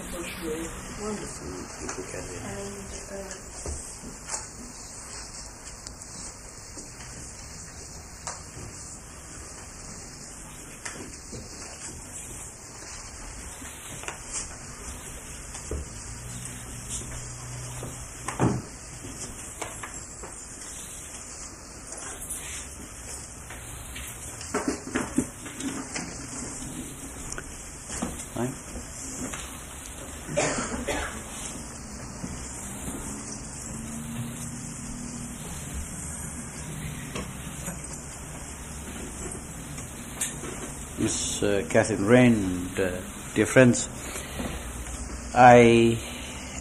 unfortunately. Wonderful people can be. And uh, Right? Miss Catherine Raine and uh, dear friends, I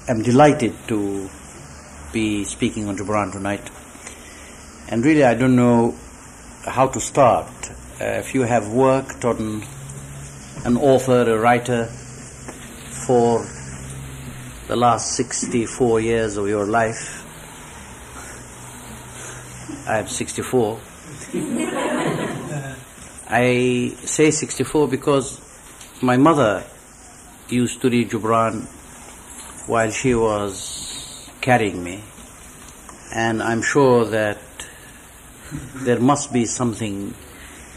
am delighted to be speaking on Gibran tonight. And really, I don't know how to start. Uh, if you have worked on an author, a writer for the last 64 years of your life. I am 64. I say 64 because my mother used to read Gibran while she was carrying me. And I'm sure that there must be something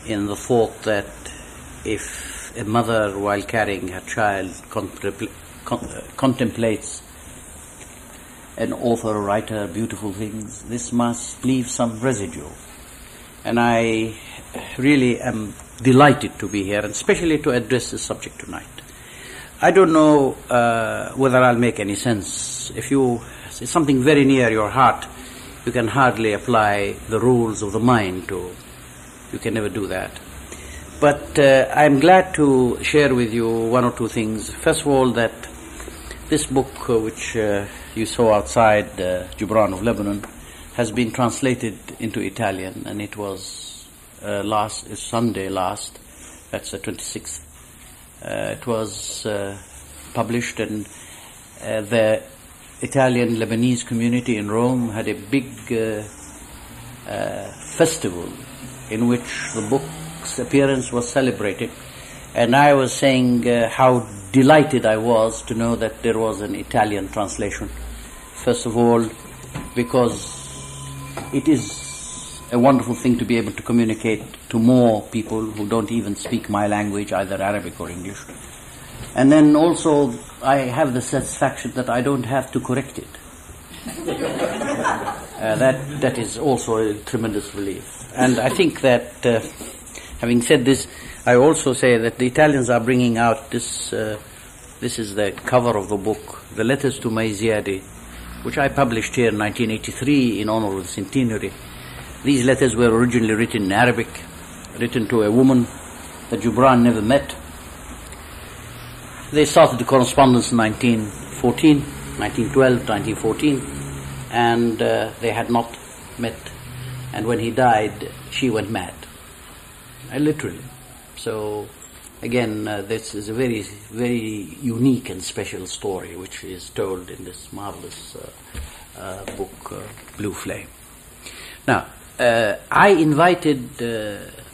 in the thought that if a mother, while carrying her child, contempl- con- uh, contemplates an author, writer, beautiful things, this must leave some residue. And I really am delighted to be here, and especially to address this subject tonight. I don't know uh, whether I'll make any sense. If you say something very near your heart, you can hardly apply the rules of the mind to. You can never do that. But uh, I'm glad to share with you one or two things. First of all, that this book, uh, which uh, you saw outside uh, Gibran of Lebanon, has been translated into Italian, and it was uh, last Sunday last. That's the 26th. Uh, it was uh, published, and uh, the Italian Lebanese community in Rome had a big uh, uh, festival in which the book's appearance was celebrated. And I was saying how delighted I was to know that there was an Italian translation. First of all, because it is a wonderful thing to be able to communicate to more people who don't even speak my language, either Arabic or English. And then also, I have the satisfaction that I don't have to correct it. Uh, that that is also a tremendous relief. And I think that, uh, having said this, I also say that the Italians are bringing out this. Uh, this is the cover of the book, the letters to May Ziadeh, which I published here in 1983 in honor of the centenary. These letters were originally written in Arabic, written to a woman that Gibran never met. They started the correspondence in 1914, 1912, 1914 and uh, they had not met. And when he died, she went mad, uh, literally. So, again, uh, this is a very, very unique and special story which is told in this marvelous uh, uh, book, uh, Blue Flame. Now, uh, I invited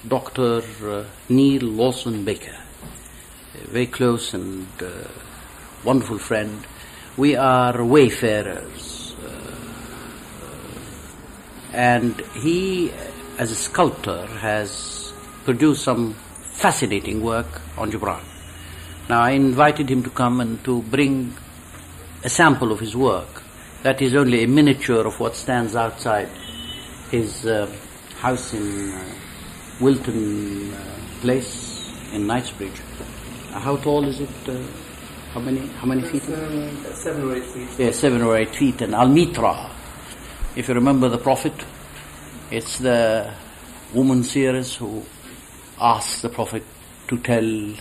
Dr. Neil Lawson Baker, a very close and wonderful friend. We are wayfarers and he, as a sculptor, has produced some fascinating work on Gibran. Now, I invited him to come and to bring a sample of his work. That is only a miniature of what stands outside his uh, house in uh, Wilton uh, Place in Knightsbridge. Uh, how tall is it? Uh, how many? How many feet? Um, seven or eight feet. Yeah, seven or eight feet. And Al-Mitra, if you remember the Prophet, it's the woman seeress who asks the Prophet to tell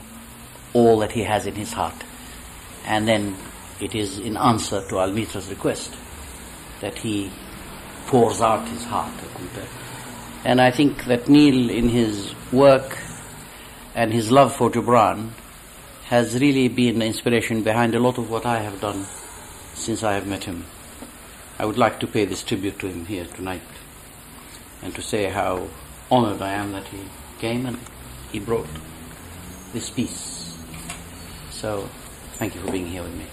all that he has in his heart. And then it is in answer to Al-Mitra's request that he pours out his heart. And, I think that Neil, in his work and his love for Gibran, has really been the inspiration behind a lot of what I have done since I have met him. I would like to pay this tribute to him here tonight and to say how honored I am that he came and he brought this piece. So, Thank you for being here with me.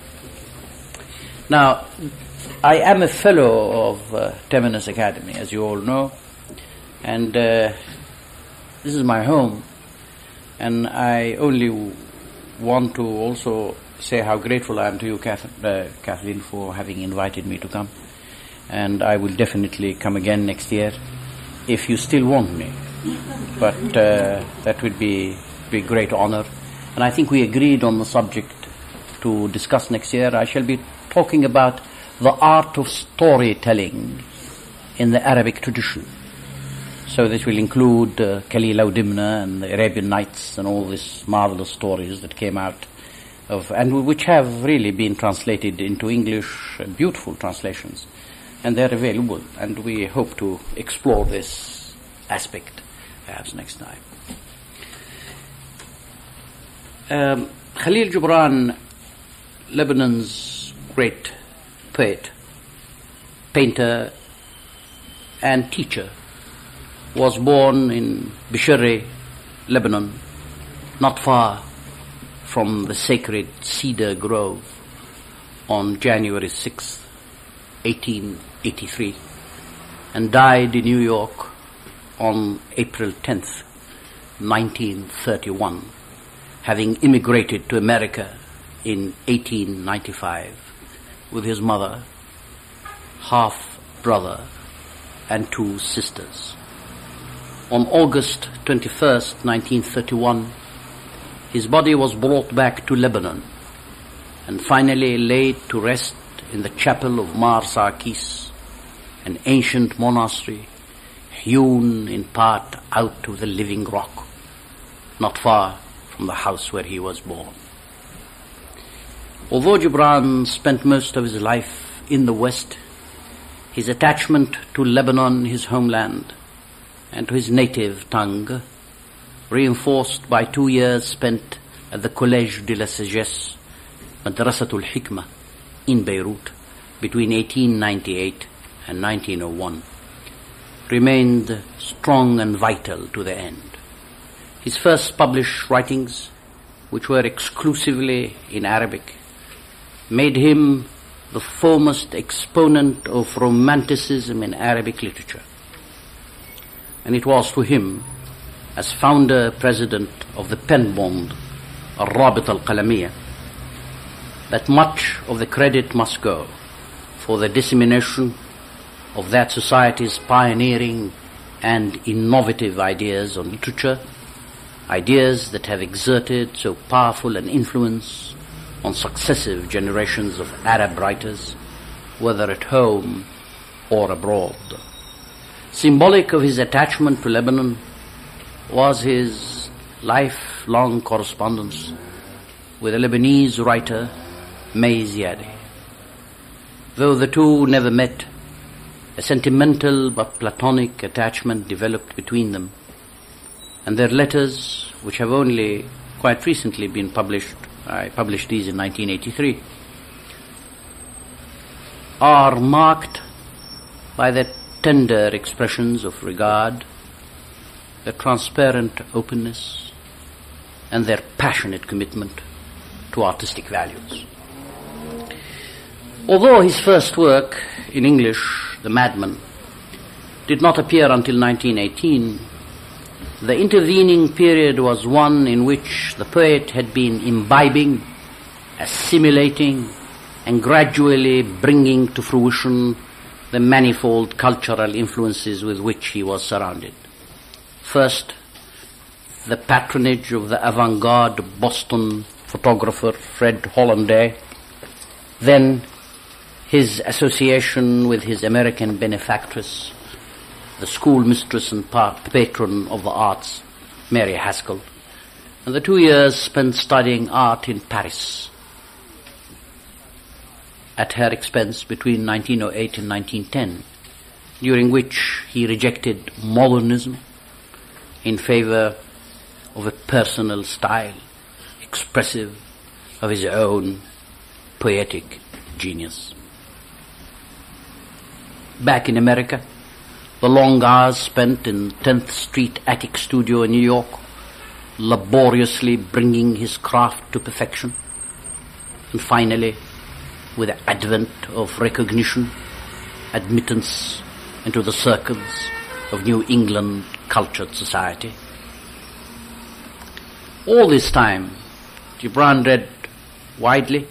Now, I am a fellow of uh, Temenos Academy, as you all know, and uh, this is my home. And I only want to also say how grateful I am to you, Kath- uh, Kathleen, for having invited me to come. And I will definitely come again next year if you still want me. But uh, that would be be a great honor. And I think we agreed on the subject to discuss next year. I shall be talking about the art of storytelling in the Arabic tradition. So this will include uh, Kalila Dimna and the Arabian Nights and all these marvelous stories that came out of, and which have really been translated into English, uh, beautiful translations, and they're available. And we hope to explore this aspect perhaps next time. Um, Khalil Gibran, Lebanon's great poet, painter, and teacher, was born in Bisharri, Lebanon, not far from the sacred cedar grove on January 6, 1883, and died in New York on April 10th, 1931, having immigrated to America in 1895 with his mother, half brother, and two sisters. On August 21st, 1931, his body was brought back to Lebanon and finally laid to rest in the chapel of Mar Sarkis, an ancient monastery hewn in part out of the living rock, not far from the house where he was born. Although Gibran spent most of his life in the West, his attachment to Lebanon, his homeland, and to his native tongue, reinforced by two years spent at the Collège de la Sagesse, Madrasatul Hikmah, in Beirut, between 1898 and 1901, remained strong and vital to the end. His first published writings, which were exclusively in Arabic, made him the foremost exponent of romanticism in Arabic literature. And it was to him, as founder president of the pen bond, Al-Rabit al-Qalamiyya, that much of the credit must go for the dissemination of that society's pioneering and innovative ideas on literature, ideas that have exerted so powerful an influence on successive generations of Arab writers, whether at home or abroad. Symbolic of his attachment to Lebanon was his lifelong correspondence with a Lebanese writer, May Ziadeh. Though the two never met, a sentimental but platonic attachment developed between them, and their letters, which have only quite recently been published, I published these in 1983, are marked by their tender expressions of regard, their transparent openness, and their passionate commitment to artistic values. Although his first work in English, The Madman, did not appear until 1918, the intervening period was one in which the poet had been imbibing, assimilating, and gradually bringing to fruition the manifold cultural influences with which he was surrounded. First, the patronage of the avant-garde Boston photographer Fred Holland Day, then his association with his American benefactress, the schoolmistress and patron of the arts, Mary Haskell, and the two years spent studying art in Paris at her expense between 1908 and 1910, during which he rejected modernism in favor of a personal style expressive of his own poetic genius. Back in America, the long hours spent in 10th Street attic studio in New York, laboriously bringing his craft to perfection, and finally, with the advent of recognition, admittance into the circles of New England cultured society. All this time, Gibran read widely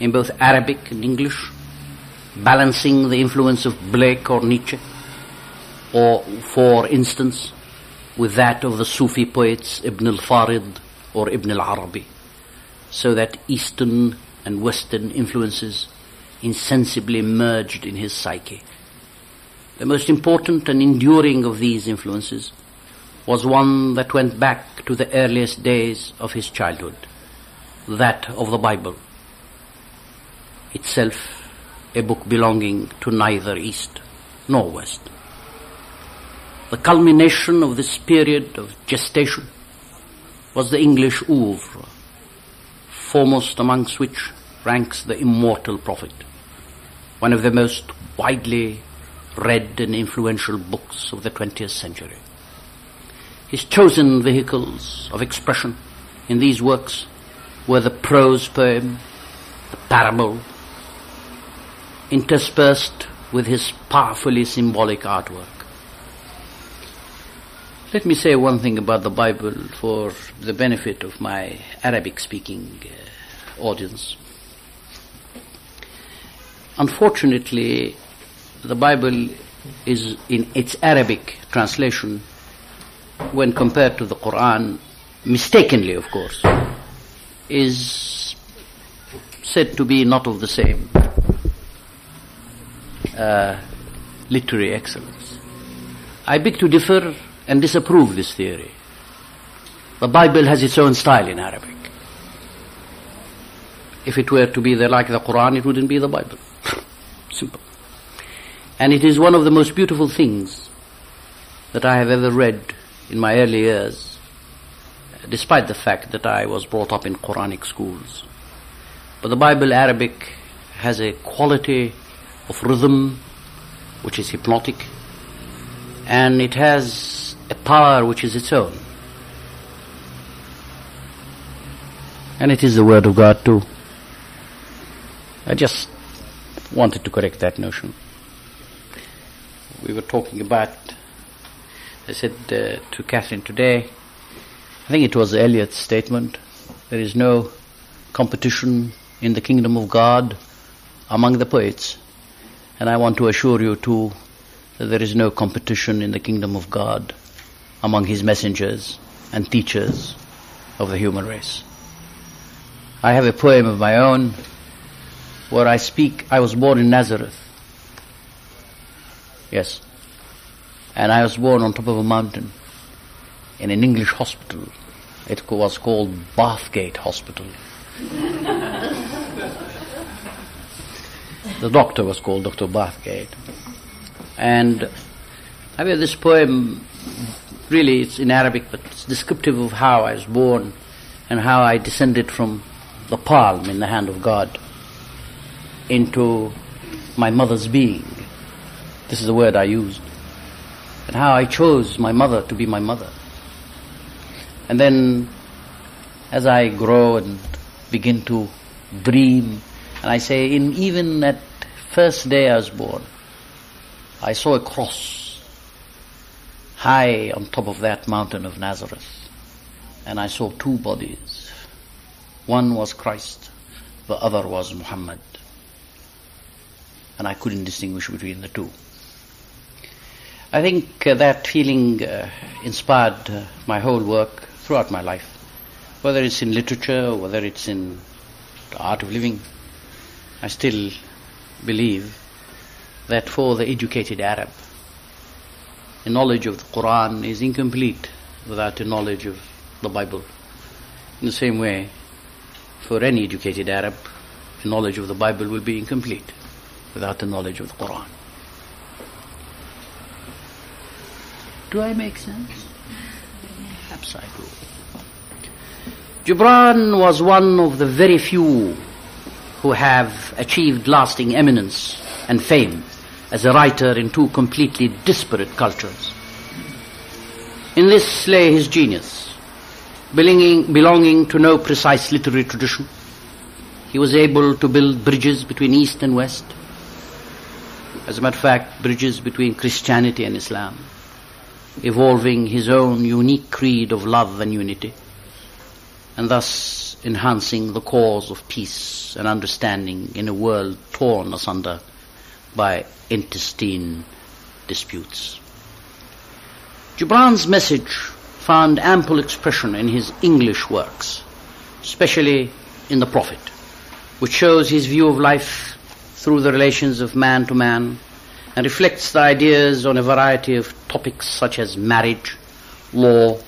in both Arabic and English, balancing the influence of Blake or Nietzsche, or, for instance, with that of the Sufi poets Ibn al-Farid or Ibn al-Arabi, so that Eastern and Western influences insensibly merged in his psyche. The most important and enduring of these influences was one that went back to the earliest days of his childhood, that of the Bible, itself a book belonging to neither East nor West. The culmination of this period of gestation was the English oeuvre, foremost amongst which ranks the Immortal Prophet, one of the most widely read and influential books of the 20th century. His chosen vehicles of expression in these works were the prose poem, the parable, interspersed with his powerfully symbolic artwork. Let me say one thing about the Bible for the benefit of my Arabic speaking uh, audience. Unfortunately, the Bible is in its Arabic translation when compared to the Quran, mistakenly of course, is said to be not of the same uh, literary excellence. I beg to differ and disapprove this theory. The Bible has its own style in Arabic. If it were to be the, like the Quran, it wouldn't be the Bible. Simple. And it is one of the most beautiful things that I have ever read in my early years, despite the fact that I was brought up in Quranic schools. But the Bible Arabic has a quality of rhythm which is hypnotic, and it has a power which is its own. And it is the Word of God too. I just wanted to correct that notion. We were talking about, I said uh, to Catherine today, I think it was Eliot's statement, there is no competition in the kingdom of God among the poets. And I want to assure you too that there is no competition in the kingdom of God among his messengers and teachers of the human race. I have a poem of my own where I speak, I was born in Nazareth. Yes. And I was born on top of a mountain in an English hospital. It was called Bathgate Hospital. the doctor was called Dr. Bathgate. And I mean, this poem, really, it's in Arabic, but it's descriptive of how I was born and how I descended from the palm in the hand of God into my mother's being. This is the word I used. And how I chose my mother to be my mother. And then, as I grow and begin to dream, and I say, in even that first day I was born, I saw a cross high on top of that mountain of Nazareth. And I saw two bodies. One was Christ, the other was Muhammad. And I couldn't distinguish between the two. I think uh, that feeling uh, inspired uh, my whole work throughout my life, whether it's in literature, whether it's in the art of living. I still believe that for the educated Arab, a knowledge of the Quran is incomplete without a knowledge of the Bible. In the same way, for any educated Arab, a knowledge of the Bible will be incomplete without the knowledge of the Quran. Do I make sense? Perhaps I do. Gibran was one of the very few who have achieved lasting eminence and fame as a writer in two completely disparate cultures. In this lay his genius, belonging, belonging to no precise literary tradition, He was able to build bridges between East and West. As a matter of fact, bridges between Christianity and Islam, evolving his own unique creed of love and unity, and thus enhancing the cause of peace and understanding in a world torn asunder by intestine disputes. Gibran's message found ample expression in his English works, especially in The Prophet, which shows his view of life through the relations of man to man and reflects the ideas on a variety of topics such as marriage, law,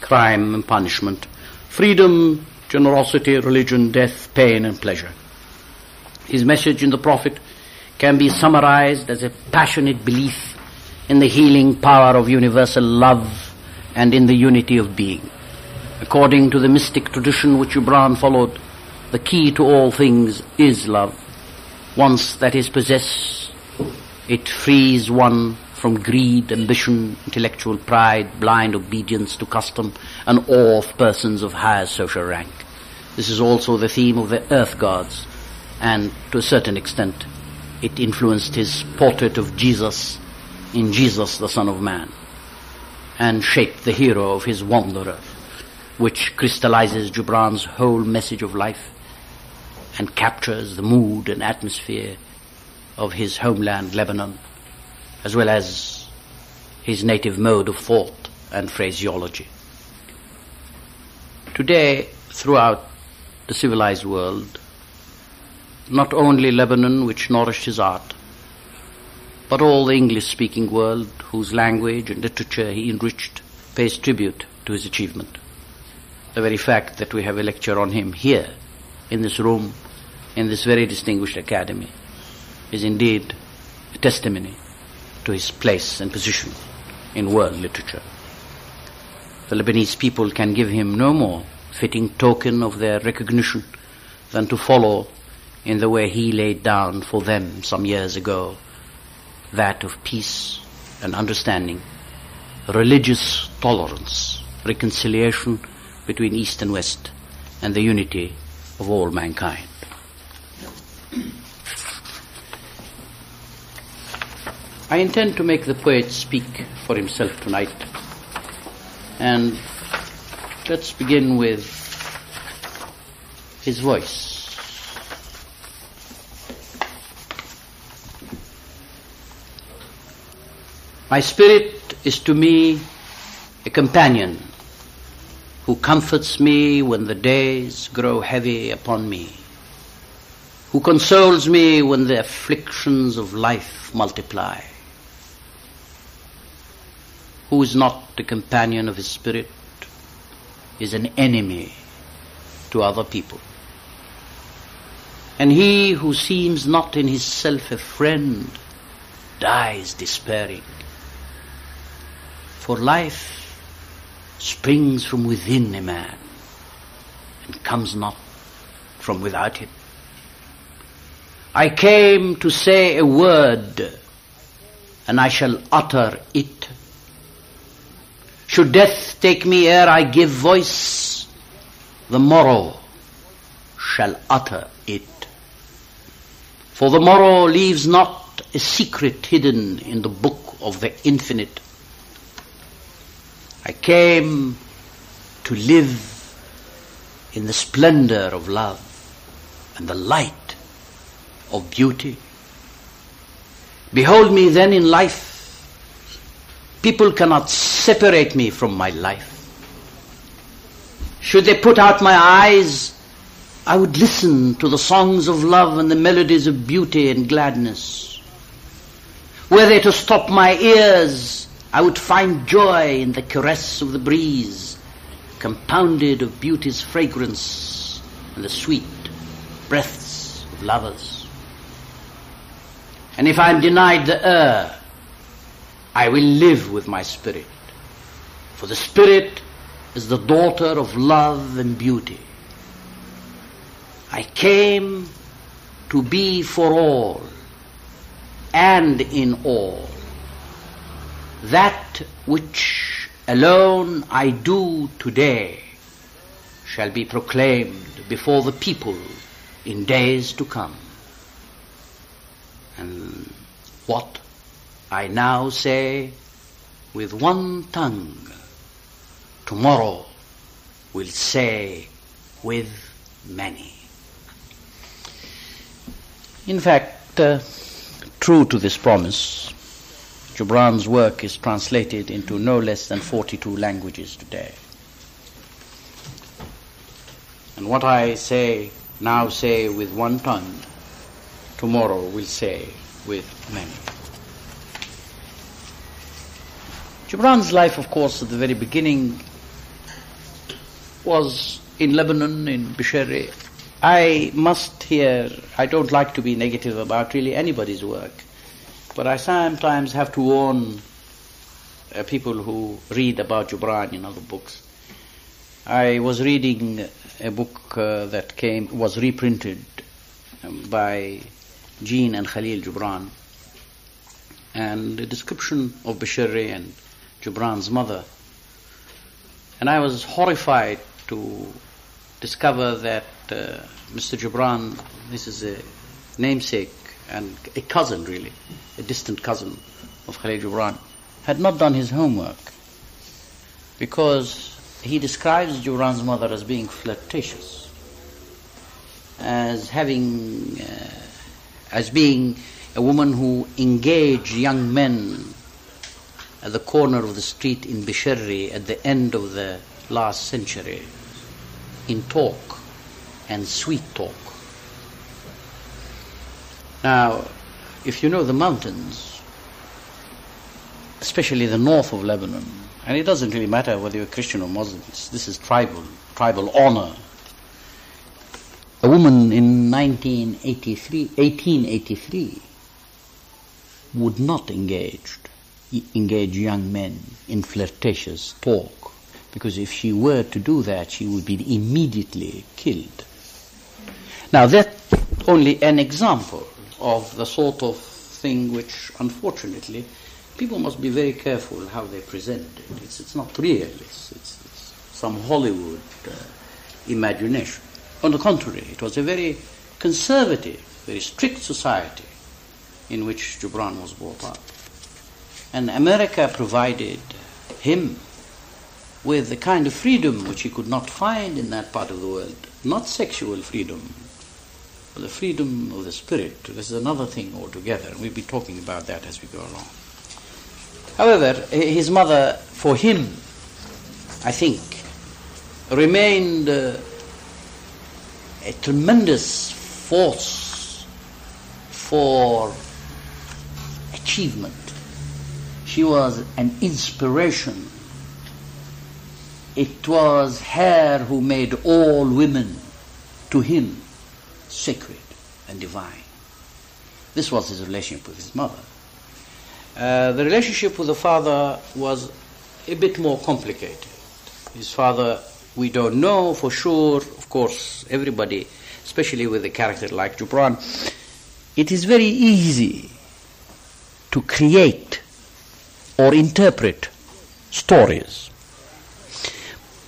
crime and punishment, freedom, generosity, religion, death, pain and pleasure. His message in The Prophet can be summarized as a passionate belief in the healing power of universal love and in the unity of being. According to the mystic tradition which Gibran followed, the key to all things is love. Once that is possessed, it frees one from greed, ambition, intellectual pride, blind obedience to custom, and awe of persons of higher social rank. This is also the theme of the earth gods, and to a certain extent, it influenced his portrait of Jesus in Jesus, the Son of Man, and shaped the hero of his Wanderer, which crystallizes Gibran's whole message of life and captures the mood and atmosphere of his homeland, Lebanon, as well as his native mode of thought and phraseology. Today, throughout the civilized world, not only Lebanon, which nourished his art, but all the English-speaking world, whose language and literature he enriched, pays tribute to his achievement. The very fact that we have a lecture on him here, in this room, in this very distinguished academy, is indeed a testimony to his place and position in world literature. The Lebanese people can give him no more fitting token of their recognition than to follow in the way he laid down for them some years ago that of peace and understanding, religious tolerance, reconciliation between East and West, and the unity of all mankind. I intend to make the poet speak for himself tonight. And let's begin with his voice. My spirit is to me a companion who comforts me when the days grow heavy upon me, who consoles me when the afflictions of life multiply. Who is not the companion of his spirit is an enemy to other people. And he who seems not in his self a friend dies despairing. For life springs from within a man and comes not from without him. I came to say a word and I shall utter it. Should death take me ere I give voice, the morrow shall utter it. For the morrow leaves not a secret hidden in the book of the infinite. I came to live in the splendor of love and the light of beauty. Behold me then in life. People cannot separate me from my life. Should they put out my eyes, I would listen to the songs of love and the melodies of beauty and gladness. Were they to stop my ears, I would find joy in the caress of the breeze, compounded of beauty's fragrance and the sweet breaths of lovers. And if I am denied the air, I will live with my spirit. For the spirit is the daughter of love and beauty. I came to be for all and in all that which alone I do today shall be proclaimed before the people in days to come. And what I now say with one tongue, tomorrow will say with many. In fact, uh, true to this promise, Gibran's work is translated into no less than 42 languages today. And what I say now say with one tongue, tomorrow will say with many. Gibran's life, of course, at the very beginning was in Lebanon, in Bisharri. I must here, I don't like to be negative about really anybody's work, but I sometimes have to warn uh, people who read about Gibran in other books. I was reading a book uh, that came, was reprinted um, by Jean and Khalil Gibran, and a description of Bisharri and Gibran's mother. And I was horrified to discover that uh, Mr. Gibran, this is a namesake and a cousin really, a distant cousin of Khalil Gibran, had not done his homework because he describes Gibran's mother as being flirtatious, as having, uh, as being a woman who engaged young men at the corner of the street in Bisharri at the end of the last century in talk and sweet talk. Now, if you know the mountains, especially the north of Lebanon, and it doesn't really matter whether you're Christian or Muslim, this is tribal, tribal honor. A woman in 1983, 1883 would not engage engage young men in flirtatious talk. Because if she were to do that she would be immediately killed. Now that's only an example of the sort of thing which unfortunately people must be very careful how they present it. It's, it's not real. It's, it's, it's some hollywood uh, imagination. On the contrary it was a very conservative very strict society in which Gibran was brought up and America provided him with the kind of freedom which he could not find in that part of the world. Not sexual freedom, but the freedom of the spirit. This is another thing altogether. We'll be talking about that as we go along. However, his mother, for him, I think, remained uh, a tremendous force for achievement she was an inspiration. It was her who made all women to him sacred and divine. This was his relationship with his mother. Uh, the relationship with the father was a bit more complicated. His father, we don't know for sure, of course, everybody, especially with a character like Gibran, it is very easy to create or interpret stories.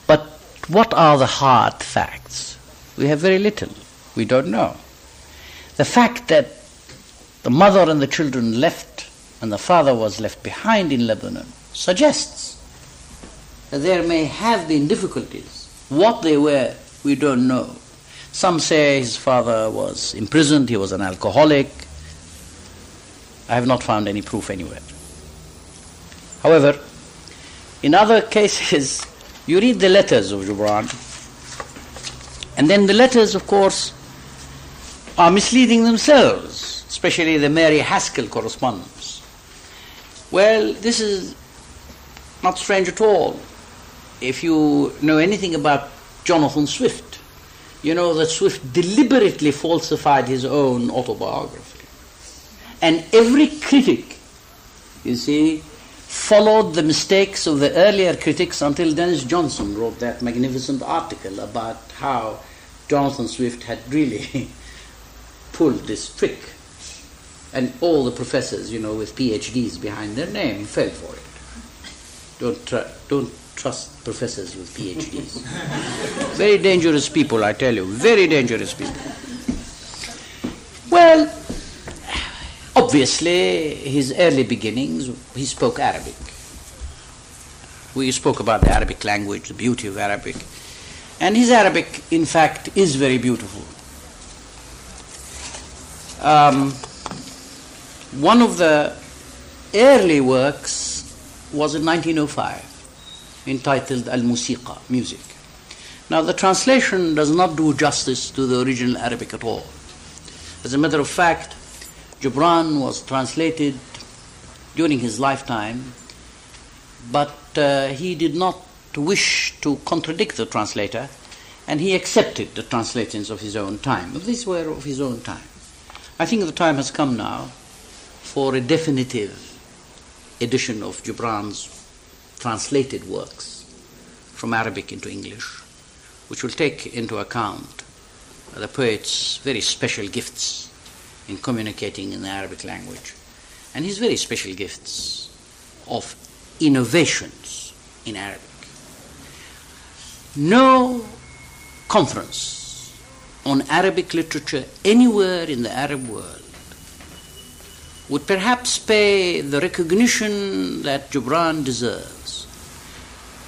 But what are the hard facts? We have very little. We don't know. The fact that the mother and the children left and the father was left behind in Lebanon suggests that there may have been difficulties. What they were, we don't know. Some say his father was imprisoned, he was an alcoholic. I have not found any proof anywhere. However, in other cases, you read the letters of Gibran, and then the letters, of course, are misleading themselves, especially the Mary Haskell correspondence. Well, this is not strange at all. If you know anything about Jonathan Swift, you know that Swift deliberately falsified his own autobiography. And every critic, you see, followed the mistakes of the earlier critics until Dennis Johnston wrote that magnificent article about how Jonathan Swift had really pulled this trick. And all the professors, you know, with PhDs behind their name fell for it. Don't, tr- don't trust professors with PhDs. very dangerous people, I tell you, very dangerous people. Well, obviously, his early beginnings, he spoke Arabic. We spoke about the Arabic language, the beauty of Arabic. And his Arabic, in fact, is very beautiful. Um, one of the early works was in 1905, entitled Al Musiqa, Music. Now, the translation does not do justice to the original Arabic at all. As a matter of fact, Gibran was translated during his lifetime, but uh, he did not wish to contradict the translator, and he accepted the translations of his own time. These were of his own time. I think the time has come now for a definitive edition of Gibran's translated works from Arabic into English, which will take into account the poet's very special gifts in communicating in the Arabic language and his very special gifts of innovations in Arabic. No conference on Arabic literature anywhere in the Arab world would perhaps pay the recognition that Gibran deserves.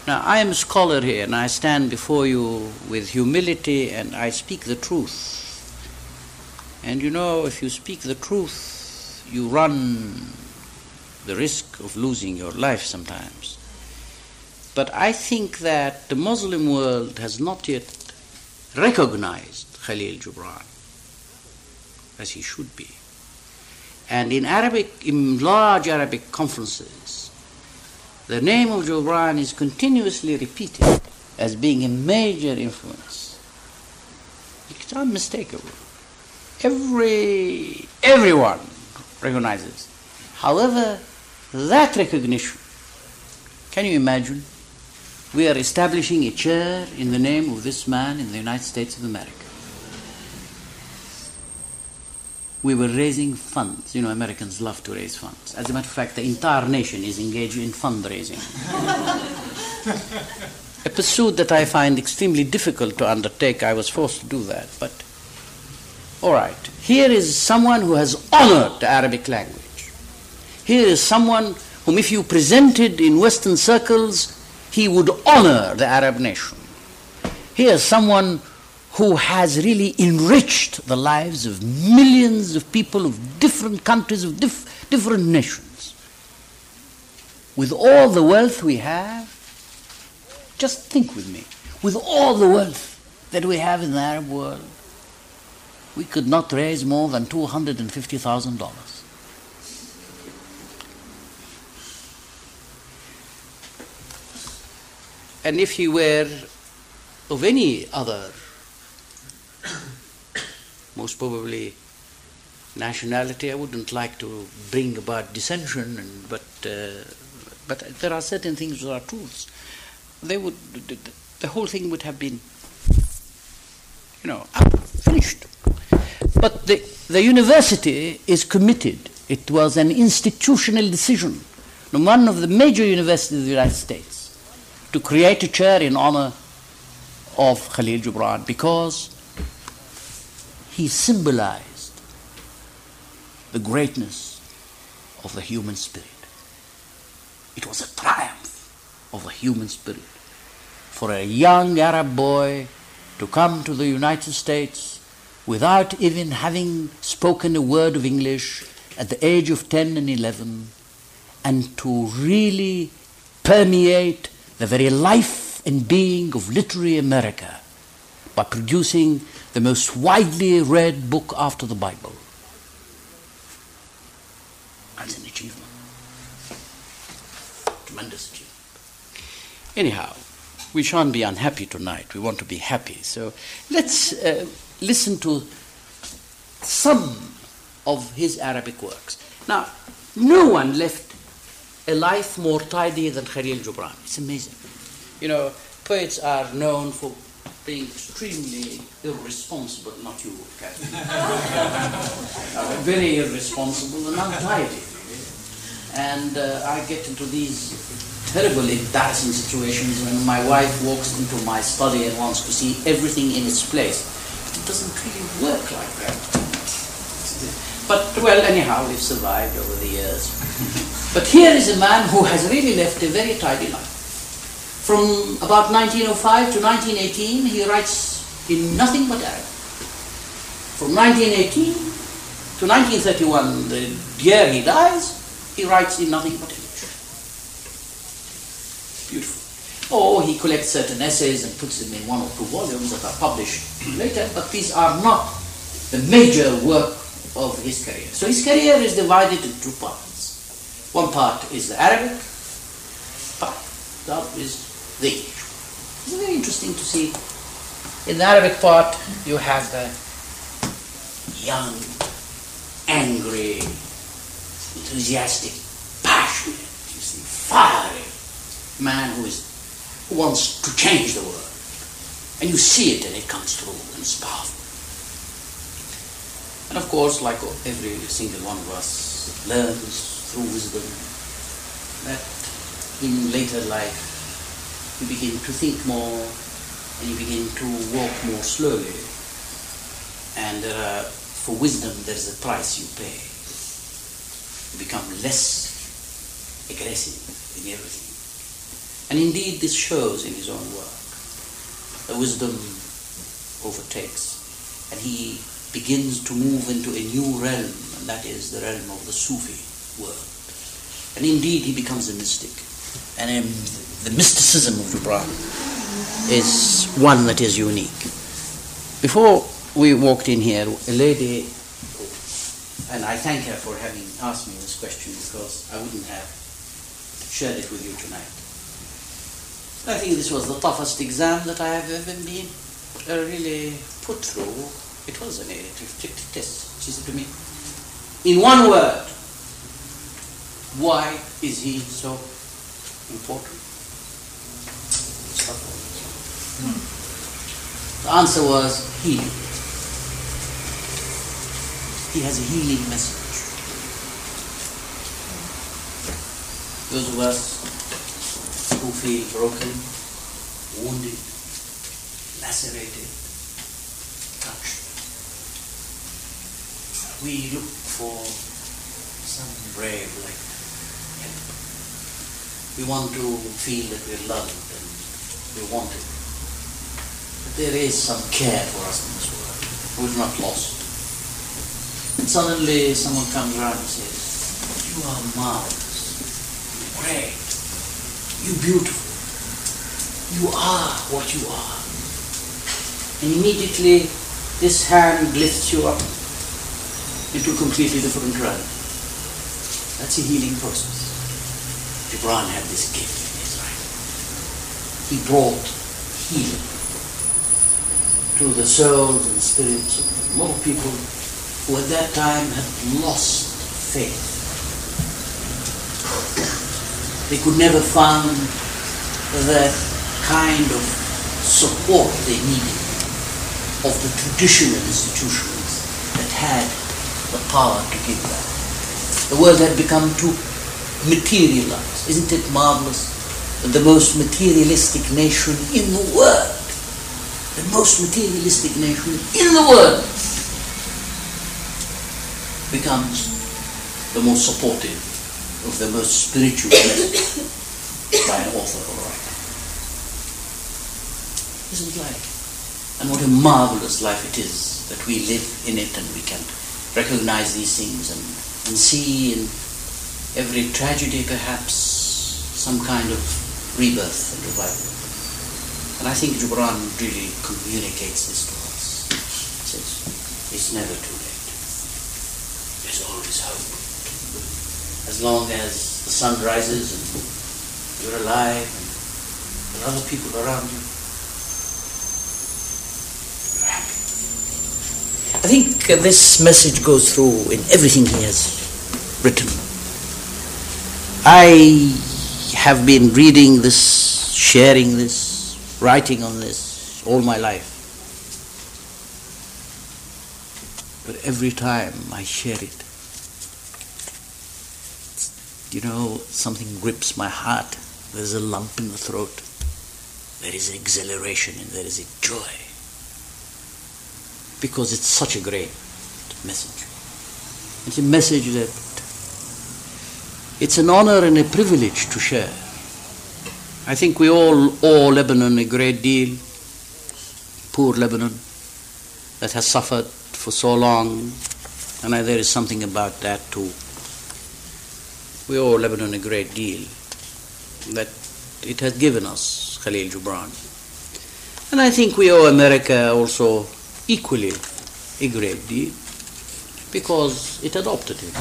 Now, I am a scholar here and I stand before you with humility and I speak the truth. And you know, if you speak the truth, you run the risk of losing your life sometimes. But I think that the Muslim world has not yet recognized Khalil Gibran as he should be. And in Arabic, in large Arabic conferences, the name of Gibran is continuously repeated as being a major influence. It's unmistakable. Every, everyone recognizes. However, that recognition, can you imagine? We are establishing a chair in the name of this man in the United States of America. we were raising funds. You know, Americans love to raise funds. As a matter of fact, the entire nation is engaged in fundraising. a pursuit that I find extremely difficult to undertake. I was forced to do that. But, all right, here is someone who has honored the Arabic language. Here is someone whom, if you presented in Western circles, he would honor the Arab nation. Here is someone who has really enriched the lives of millions of people of different countries, of dif- different nations. With all the wealth we have, just think with me, with all the wealth that we have in the Arab world, we could not raise more than $250,000. And if he were of any other most probably nationality. I wouldn't like to bring about dissension, and, but uh, but there are certain things that are truths. They would the, the whole thing would have been, you know, finished. But the the university is committed. It was an institutional decision, one of the major universities of the United States, to create a chair in honor of Khalil Gibran because he symbolized the greatness of the human spirit. It was a triumph of the human spirit for a young Arab boy to come to the United States without even having spoken a word of English at the age of 10 and 11 and to really permeate the very life and being of literary America by producing the most widely read book after the Bible. That's an achievement. Tremendous achievement. Anyhow, we shan't be unhappy tonight. We want to be happy. So let's uh, listen to some of his Arabic works. Now, no one left a life more tidy than Khalil Gibran. It's amazing. You know, poets are known for being extremely irresponsible, not you, uh, very irresponsible and untidy. And uh, I get into these terrible embarrassing situations when my wife walks into my study and wants to see everything in its place. Doesn't really work like that. But, well, anyhow, we've survived over the years. but here is a man who has really left a very tidy life. From about 1905 to 1918, he writes in nothing but Arabic. From 1918 to 1931, the year he dies, he writes in nothing but English. Beautiful. Or he collects certain essays and puts them in one or two volumes that are published later, but these are not the major work of his career. So his career is divided into two parts. One part is the Arabic part, the other is the English. It's very interesting to see. In the Arabic part, you have the young, angry, enthusiastic, passionate, you see, fiery man who is wants to change the world. And you see it and it comes through and it's powerful. And of course, like every single one of us learns through wisdom that in later life you begin to think more and you begin to walk more slowly. And there are, for wisdom, there's a price you pay. You become less aggressive in everything. And indeed, this shows in his own work. The wisdom overtakes, and he begins to move into a new realm, and that is the realm of the Sufi world. And indeed, he becomes a mystic. And um, the mysticism of Gibran is one that is unique. Before we walked in here, a lady, and I thank her for having asked me this question because I wouldn't have shared it with you tonight. I think this was the toughest exam that I have ever been uh, really put through. It was an restricted test. She said to me, in one word, why is he so important? The answer was healing. He has a healing message. Those of us who feel broken, wounded, lacerated, touched. We look for some brave like help. We want to feel that we're loved and we're wanted. But there is some care for us in this world. We're not lost. And suddenly someone comes around and says, You are marvelous, great, you beautiful. You are what you are. And immediately this hand lifts you up into a completely different realm. That's a healing process. Gibran had this gift in his life. He brought healing to the souls and spirits of a lot of people who at that time had lost faith. They could never find the kind of support they needed of the traditional institutions that had the power to give that. The world had become too materialized. Isn't it marvelous the most materialistic nation in the world, the most materialistic nation in the world, becomes the most supportive of the most spiritual by an author or writer. Isn't life? And what a marvelous life it is that we live in it and we can recognize these things and, and see in every tragedy perhaps some kind of rebirth and revival. And I think Gibran really communicates this to us. He says, it's never too late. There's always hope. As long as the sun rises and you're alive and there are other people around you, you're happy. I think this message goes through in everything he has written. I have been reading this, sharing this, writing on this all my life. But every time I share it, you know, something grips my heart. There's a lump in the throat. There is an exhilaration and there is a joy. Because it's such a great message. It's a message that it's an honor and a privilege to share. I think we all owe Lebanon a great deal. Poor Lebanon that has suffered for so long, and there is something about that too. We owe Lebanon a great deal that it has given us Khalil Gibran. And I think we owe America also equally a great deal because it adopted him.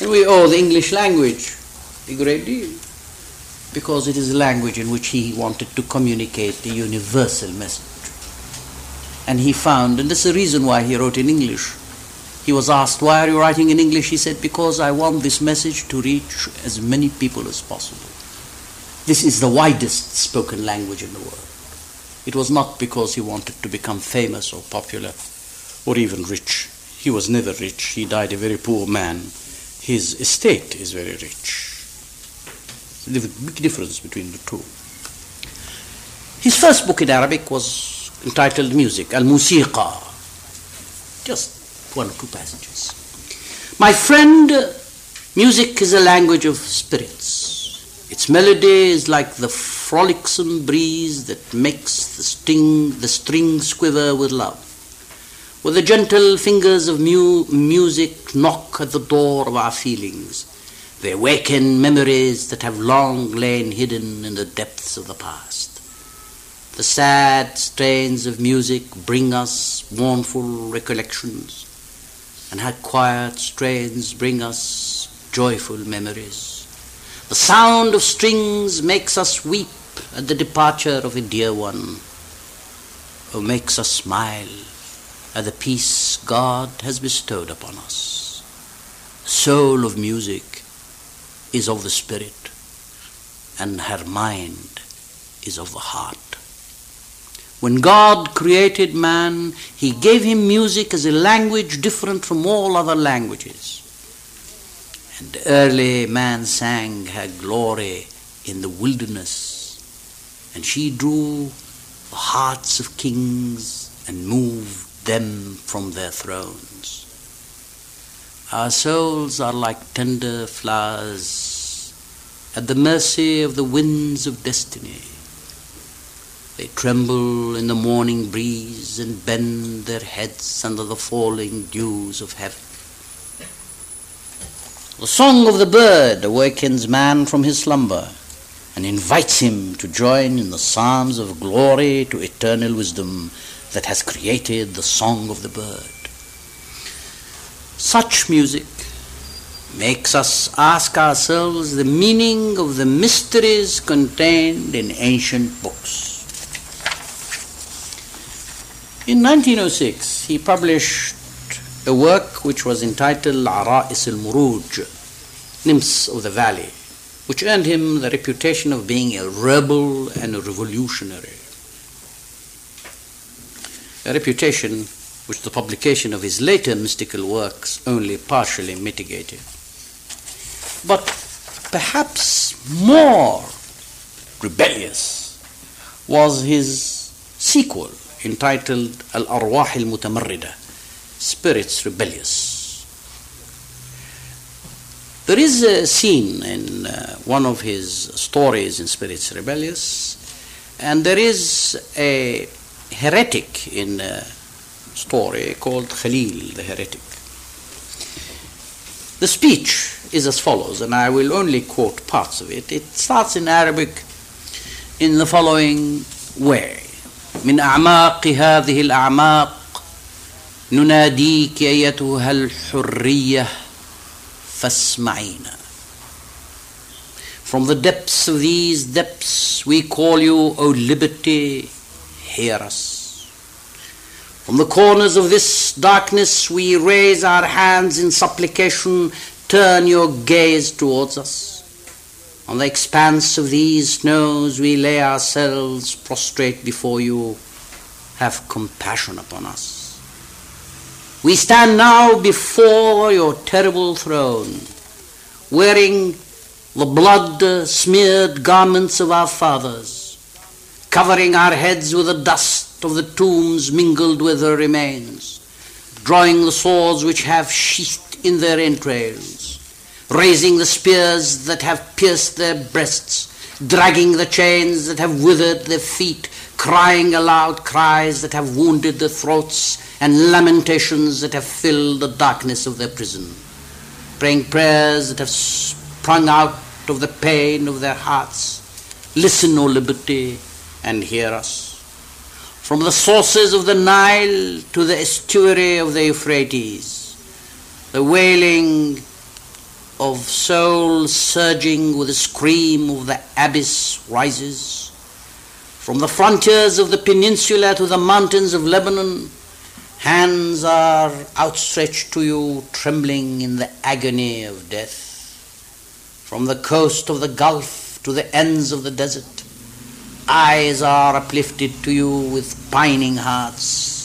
And we owe the English language a great deal because it is a language in which he wanted to communicate the universal message. And he found, and that's the reason why he wrote in English. He was asked, Why are you writing in English? He said, Because I want this message to reach as many people as possible. This is the widest spoken language in the world. It was not because he wanted to become famous or popular or even rich. He was never rich. He died a very poor man. His estate is very rich. There's a big difference between the two. His first book in Arabic was entitled Music, Al Musiqa. Just one or two passages. My friend, uh, music is a language of spirits. Its melody is like the frolicsome breeze that makes the sting, the strings quiver with love. With the gentle fingers of mu- music knock at the door of our feelings, they awaken memories that have long lain hidden in the depths of the past. The sad strains of music bring us mournful recollections, and her quiet strains bring us joyful memories. The sound of strings makes us weep at the departure of a dear one, or makes us smile at the peace God has bestowed upon us. Soul of music is of the spirit, and her mind is of the heart. When God created man, he gave him music as a language different from all other languages. And early man sang her glory in the wilderness, and she drew the hearts of kings and moved them from their thrones. Our souls are like tender flowers at the mercy of the winds of destiny. They tremble in the morning breeze and bend their heads under the falling dews of heaven. The song of the bird awakens man from his slumber and invites him to join in the psalms of glory to eternal wisdom that has created the song of the bird. Such music makes us ask ourselves the meaning of the mysteries contained in ancient books. In 1906, he published a work which was entitled Ara'is al-Muruj, Nymphs of the Valley, which earned him the reputation of being a rebel and a revolutionary. A reputation which the publication of his later mystical works only partially mitigated. But perhaps more rebellious was his sequel entitled Al Arwah al Mutamarrida Spirits Rebellious. There is a scene in uh, one of his stories in Spirits Rebellious, and there is a heretic in a story called Khalil the heretic. The speech is as follows, and I will only quote parts of it. It starts in Arabic in the following way من أعماق هذه الأعماق نناديك أيتها الحرية فاسمعينا From the depths of these depths we call you, O liberty, hear us. From the corners of this darkness we raise our hands in supplication, turn your gaze towards us. On the expanse of these snows we lay ourselves prostrate before you. Have compassion upon us. We stand now before your terrible throne, wearing the blood smeared garments of our fathers, covering our heads with the dust of the tombs mingled with their remains, drawing the swords which have sheathed in their entrails, raising the spears that have pierced their breasts, dragging the chains that have withered their feet, crying aloud cries that have wounded their throats, and lamentations that have filled the darkness of their prison, praying prayers that have sprung out of the pain of their hearts. Listen, O liberty, and hear us. From the sources of the Nile to the estuary of the Euphrates, the wailing of soul surging with the scream of the abyss rises. From the frontiers of the peninsula to the mountains of Lebanon, hands are outstretched to you, trembling in the agony of death. From the coast of the Gulf to the ends of the desert, eyes are uplifted to you with pining hearts.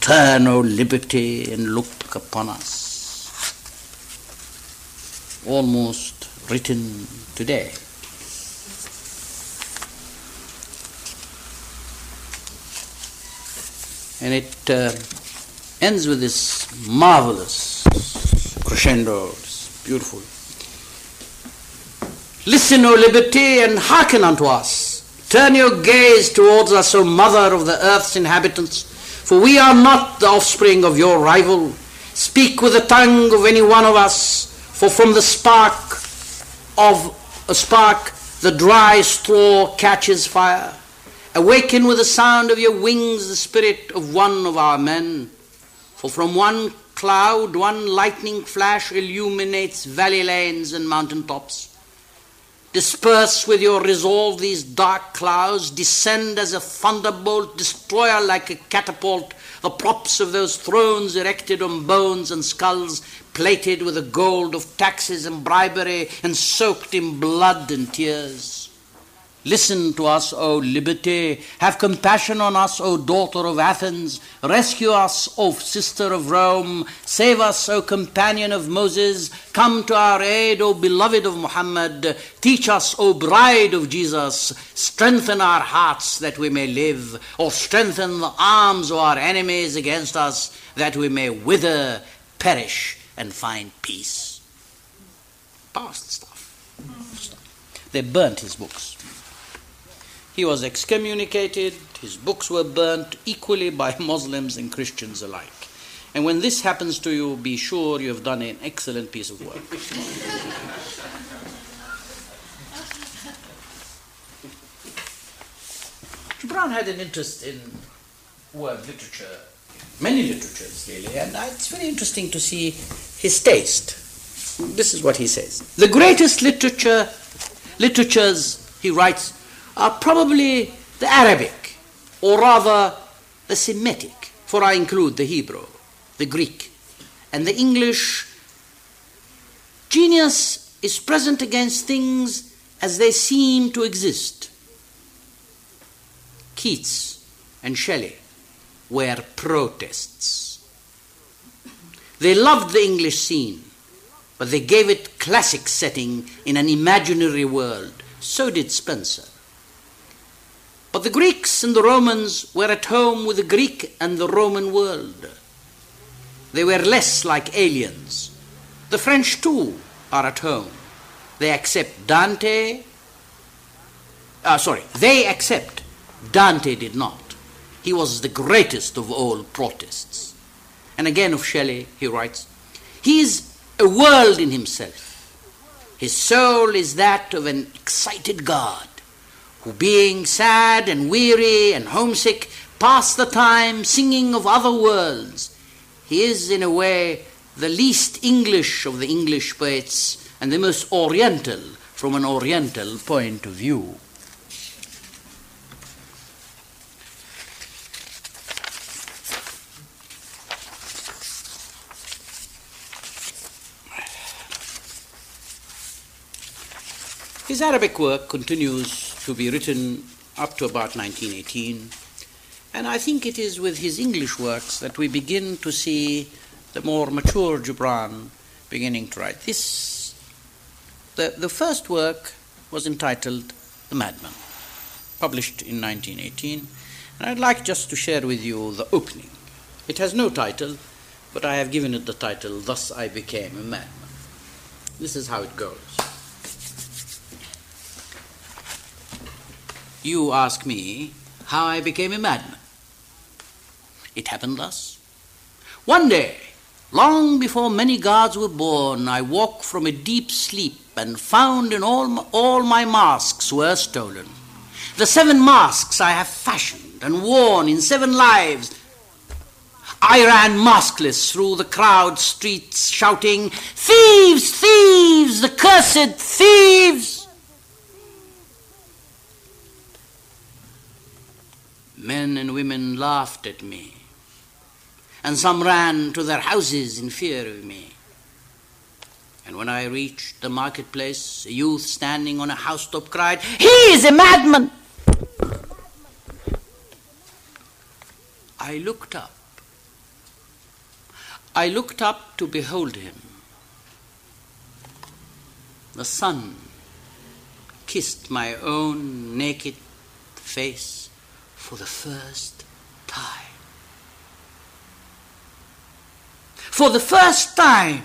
Turn, O liberty, and look upon us. Almost written today. And it uh, ends with this marvelous crescendo. It's beautiful. Listen, O liberty, and hearken unto us. Turn your gaze towards us, O mother of the earth's inhabitants, for we are not the offspring of your rival. Speak with the tongue of any one of us, for from the spark of a spark the dry straw catches fire. Awaken with the sound of your wings the spirit of one of our men, for from one cloud one lightning flash illuminates valley lanes and mountain tops. Disperse with your resolve these dark clouds, descend as a thunderbolt, destroy like a catapult the props of those thrones erected on bones and skulls, plated with the gold of taxes and bribery, and soaked in blood and tears. Listen to us, O liberty. Have compassion on us, O daughter of Athens. Rescue us, O sister of Rome. Save us, O companion of Moses. Come to our aid, O beloved of Muhammad. Teach us, O bride of Jesus. Strengthen our hearts that we may live, or strengthen the arms of our enemies against us that we may wither, perish, and find peace. Past stuff. They burnt his books. He was excommunicated, his books were burnt equally by Muslims and Christians alike. And when this happens to you, be sure you have done an excellent piece of work. Brown had an interest in world literature, many literatures really, and it's very interesting to see his taste. This is what he says. The greatest literature, literatures, he writes, are probably the Arabic, or rather the Semitic, for I include the Hebrew, the Greek, and the English. Genius is present against things as they seem to exist. Keats and Shelley were protists. They loved the English scene, but they gave it classic setting in an imaginary world. So did Spenser. But the Greeks and the Romans were at home with the Greek and the Roman world. They were less like aliens. The French, too, are at home. They accept Dante. Uh, sorry, they accept. Dante did not. He was the greatest of all Protists. And again of Shelley, he writes He is a world in himself. His soul is that of an excited god who, being sad and weary and homesick, pass the time singing of other worlds. He is, in a way, the least English of the English poets and the most Oriental from an Oriental point of view. His Arabic work continues to be written up to about 1918, and I think it is with his English works that we begin to see the more mature Gibran beginning to write. This, the, the first work was entitled The Madman, published in 1918, and I'd like just to share with you the opening. It has no title, but I have given it the title, Thus I Became a Madman. This is how it goes. You ask me how I became a madman. It happened thus. One day, long before many gods were born, I woke from a deep sleep and found in all my, all my masks were stolen. The seven masks I have fashioned and worn in seven lives. I ran maskless through the crowded streets shouting, Thieves! Thieves! The cursed thieves! Men and women laughed at me, and some ran to their houses in fear of me. And when I reached the marketplace, a youth standing on a housetop cried, He is a madman! I looked up. I looked up to behold him. The sun kissed my own naked face for the first time. For the first time,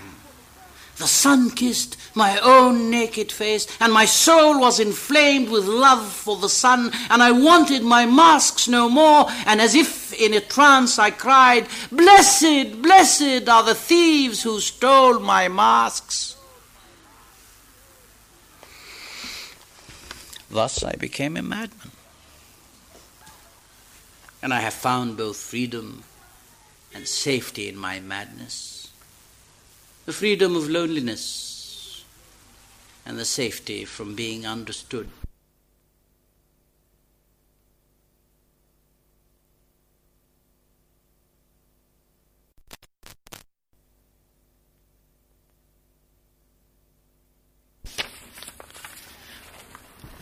the sun kissed my own naked face, and my soul was inflamed with love for the sun, and I wanted my masks no more, and as if in a trance I cried, Blessed, blessed are the thieves who stole my masks. Thus I became a madman. And I have found both freedom and safety in my madness the freedom of loneliness, and the safety from being understood.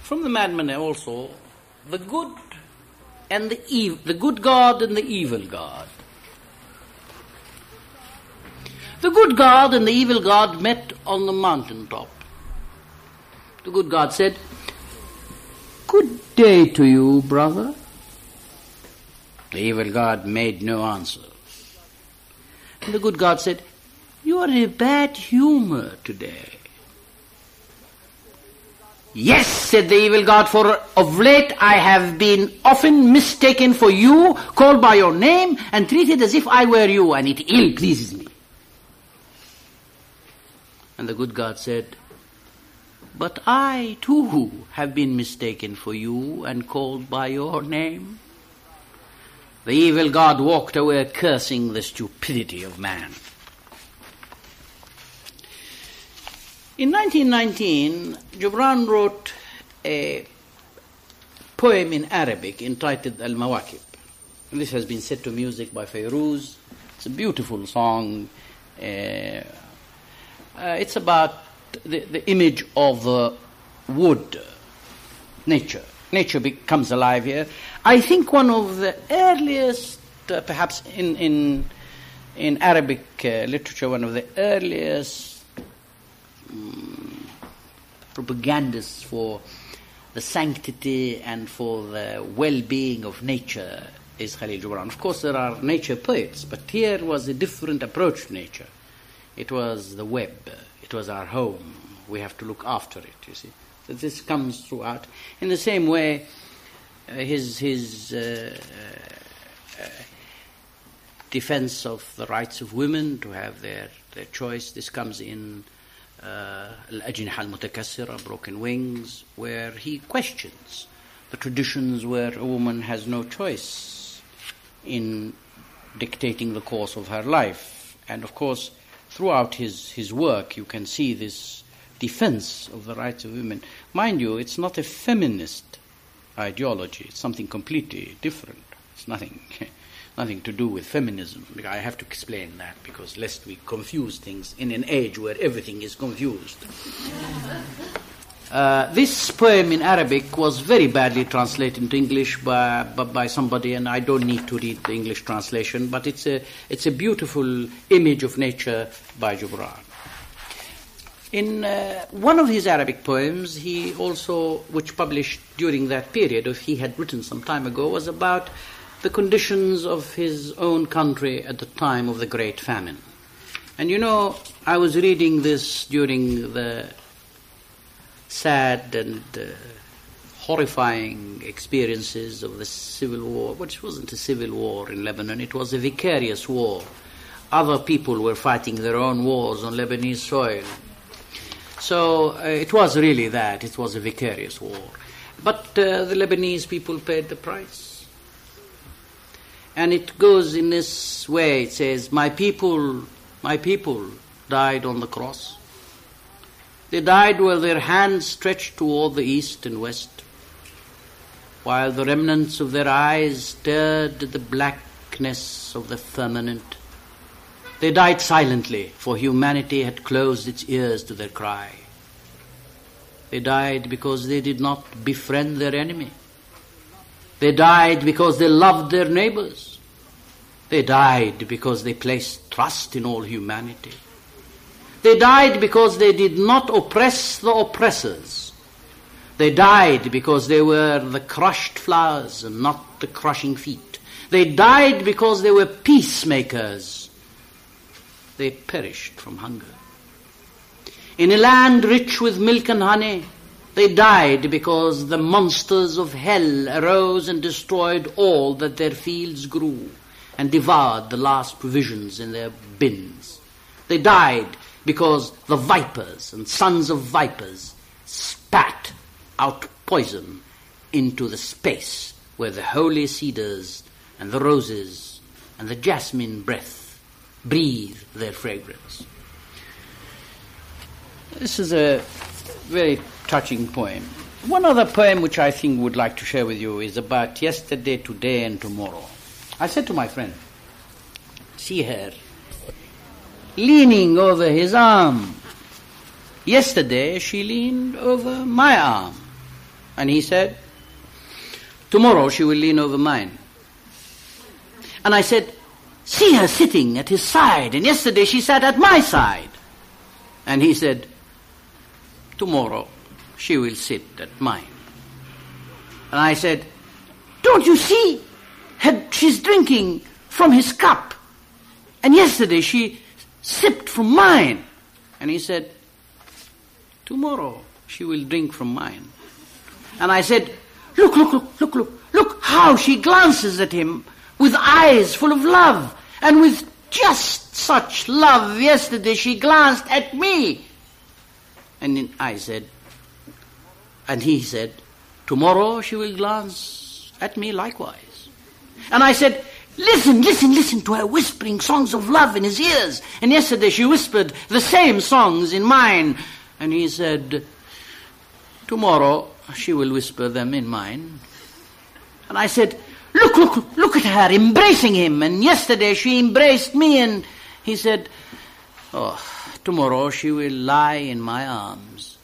From the madman also, the good and the the good God and the evil God. The good God and the evil God met on the mountain top. The good God said, Good day to you, brother. The evil God made no answer. And the good God said, You are in a bad humor today. Yes, said the evil God, for of late I have been often mistaken for you, called by your name, and treated as if I were you, and it ill pleases me. And the good God said, But I too have been mistaken for you and called by your name. The evil God walked away cursing the stupidity of man. In 1919, Gibran wrote a poem in Arabic entitled Al Mawakib. This has been set to music by Fairuz. It's a beautiful song. Uh, uh, it's about the, the image of uh, wood, nature. Nature becomes alive here. I think one of the earliest, uh, perhaps in, in, in Arabic uh, literature, one of the earliest um, propagandists for the sanctity and for the well being of nature is Khalil Gibran. Of course, there are nature poets, but here was a different approach to nature. It was the web. It was our home. We have to look after it, you see. So this comes throughout. In the same way, uh, his, his uh, uh, defense of the rights of women to have their, their choice, this comes in Uh, Al-Ajniha al-Mutakassira, Broken Wings, where he questions the traditions where a woman has no choice in dictating the course of her life. And of course, throughout his, his work, you can see this defense of the rights of women. Mind you, it's not a feminist ideology, it's something completely different. It's nothing, nothing to do with feminism. I have to explain that because lest we confuse things in an age where everything is confused. Uh, this poem in Arabic was very badly translated into English by, by, somebody, and I don't need to read the English translation, but it's a, it's a beautiful image of nature by Gibran. In uh, one of his Arabic poems, he also, which published during that period, if he had written some time ago, was about the conditions of his own country at the time of the Great Famine. And you know, I was reading this during the sad and uh, horrifying experiences of the civil war, which wasn't a civil war in Lebanon, it was a vicarious war. Other people were fighting their own wars on Lebanese soil. So uh, it was really that, it was a vicarious war. But uh, the Lebanese people paid the price. And it goes in this way it says, My people, my people died on the cross. They died with their hands stretched toward the east and west, while the remnants of their eyes stared at the blackness of the firmament. They died silently, for humanity had closed its ears to their cry. They died because they did not befriend their enemy. They died because they loved their neighbors. They died because they placed trust in all humanity. They died because they did not oppress the oppressors. They died because they were the crushed flowers and not the crushing feet. They died because they were peacemakers. They perished from hunger. In a land rich with milk and honey, they died because the monsters of hell arose and destroyed all that their fields grew and devoured the last provisions in their bins. They died because the vipers and sons of vipers spat out poison into the space where the holy cedars and the roses and the jasmine breath breathe their fragrance. This is a very touching poem. One other poem which I think would like to share with you is about yesterday, today, and tomorrow. I said to my friend, see her leaning over his arm. Yesterday she leaned over my arm. And he said, Tomorrow she will lean over mine. And I said, See her sitting at his side, and yesterday she sat at my side. And he said, Tomorrow she will sit at mine. And I said, Don't you see? She's drinking from his cup. And yesterday she sipped from mine. And he said, Tomorrow she will drink from mine. And I said, Look, look, look, look, look, look how she glances at him with eyes full of love. And with just such love yesterday she glanced at me. And I said, and he said, Tomorrow she will glance at me likewise. And I said, Listen, listen, listen to her whispering songs of love in his ears. And yesterday she whispered the same songs in mine. And he said, Tomorrow she will whisper them in mine. And I said, Look, look, look at her embracing him. And yesterday she embraced me. And he said, Oh, tomorrow she will lie in my arms.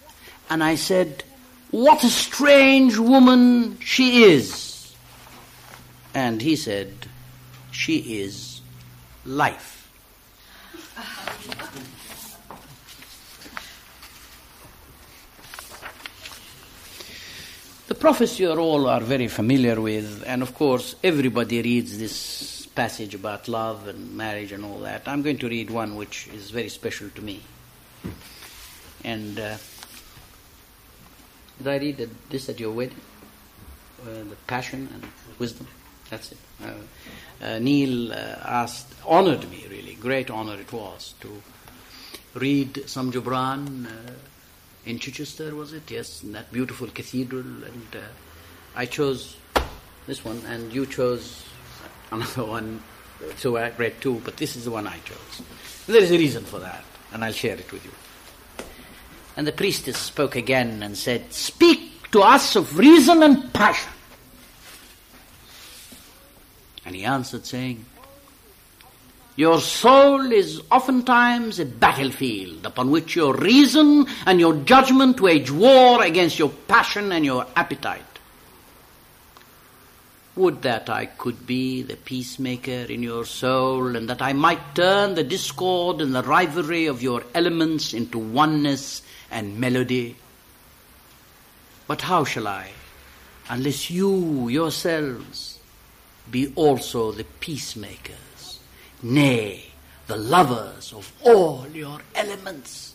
And I said, What a strange woman she is. And he said, She is life. The prophets you all are very familiar with, and of course, everybody reads this passage about love and marriage and all that. I'm going to read one which is very special to me. And uh, did I read this at your wedding? Uh, the passion and wisdom. That's it. Uh, uh, Neil uh, asked, honored me really, great honor it was to read some Gibran uh, in Chichester, was it? Yes, in that beautiful cathedral. And I chose this one, and you chose another one. So I read two, but this is the one I chose. There is a reason for that, and I'll share it with you. And the priestess spoke again and said, Speak to us of reason and passion. And he answered, saying, Your soul is oftentimes a battlefield upon which your reason and your judgment wage war against your passion and your appetite. Would that I could be the peacemaker in your soul, and that I might turn the discord and the rivalry of your elements into oneness and melody. But how shall I, unless you yourselves be also the peacemakers, nay, the lovers of all your elements.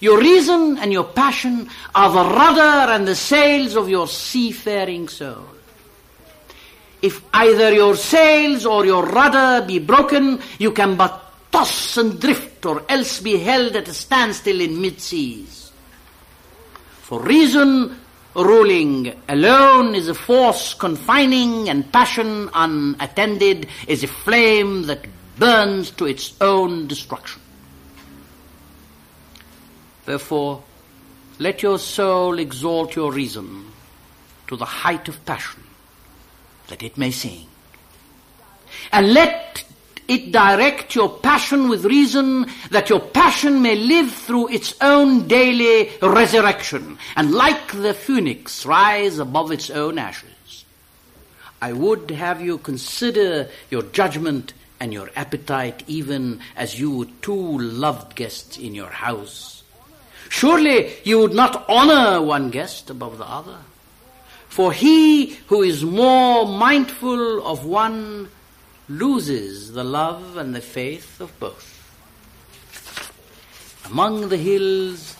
Your reason and your passion are the rudder and the sails of your seafaring soul. If either your sails or your rudder be broken, you can but toss and drift or else be held at a standstill in mid-seas. For reason ruling alone is a force confining and passion unattended is a flame that burns to its own destruction. Therefore, let your soul exalt your reason to the height of passion, that it may sing. And let it direct your passion with reason, that your passion may live through its own daily resurrection, and like the phoenix rise above its own ashes. I would have you consider your judgment and your appetite even as you two loved guests in your house. Surely you would not honor one guest above the other. For he who is more mindful of one loses the love and the faith of both. Among the hills,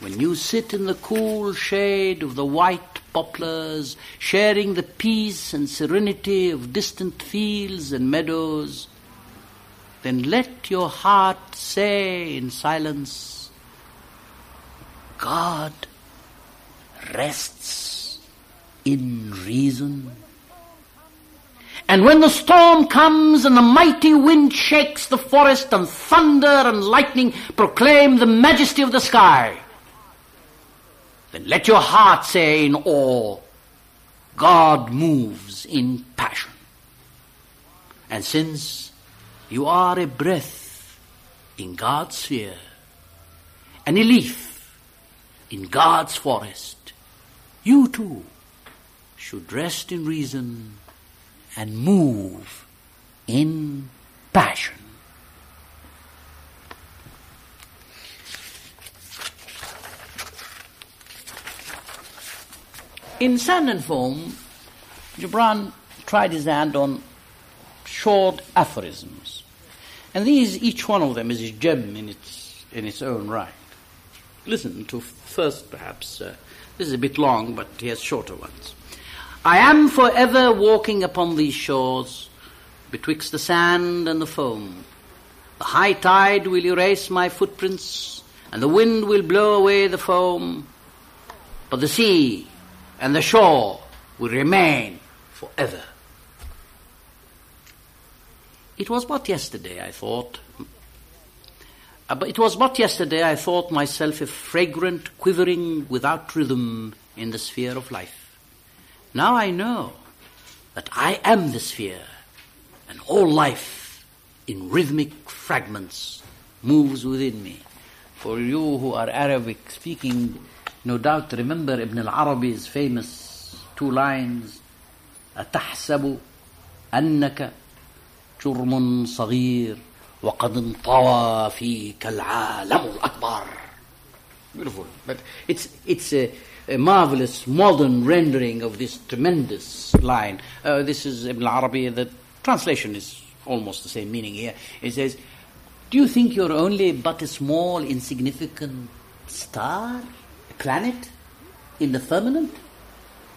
when you sit in the cool shade of the white poplars, sharing the peace and serenity of distant fields and meadows, then let your heart say in silence, God rests in reason. And when the storm comes and the mighty wind shakes the forest and thunder and lightning proclaim the majesty of the sky, then let your heart say in awe, God moves in passion. And since you are a breath in God's sphere, and a leaf in God's forest, you too should rest in reason and move in passion. In Sand and Foam, Gibran tried his hand on short aphorisms. And these, each one of them is a gem in its, in its own right. Listen to first, perhaps. Uh, this is a bit long, but he has shorter ones. I am forever walking upon these shores, betwixt the sand and the foam. The high tide will erase my footprints, and the wind will blow away the foam. But the sea and the shore will remain forever. It was but yesterday, I thought. Uh, but it was but yesterday I thought myself a fragrant quivering without rhythm in the sphere of life. Now I know that I am the sphere, and all life in rhythmic fragments moves within me. For you who are Arabic speaking, no doubt remember Ibn al-Arabi's famous two lines, أتحسب أنك جرم صغير وقد انطوى فيك العالم الأكبر Beautiful. But it's, it's a, a marvelous modern rendering of this tremendous line. Uh, this is Ibn Arabi. The translation is almost the same meaning here. It says, Do you think you're only but a small, insignificant star, a planet in the firmament?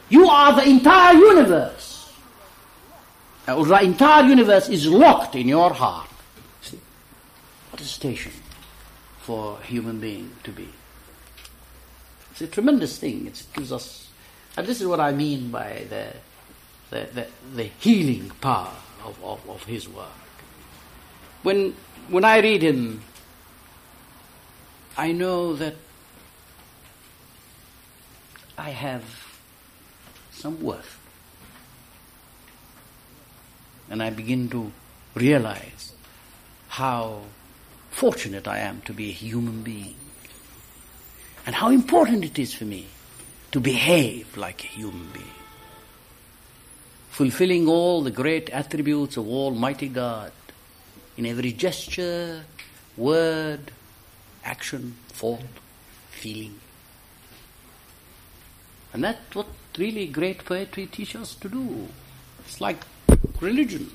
You are the entire universe. Uh, the entire universe is locked in your heart. Station for a human being to be. It's a tremendous thing. It gives us, and this is what I mean by the, the, the, the healing power of, of, of his work. When, when I read him, I know that I have some worth. And I begin to realize how fortunate I am to be a human being and how important it is for me to behave like a human being, fulfilling all the great attributes of Almighty God in every gesture, word, action, thought, feeling. And that's what really great poetry teaches us to do. It's like religion.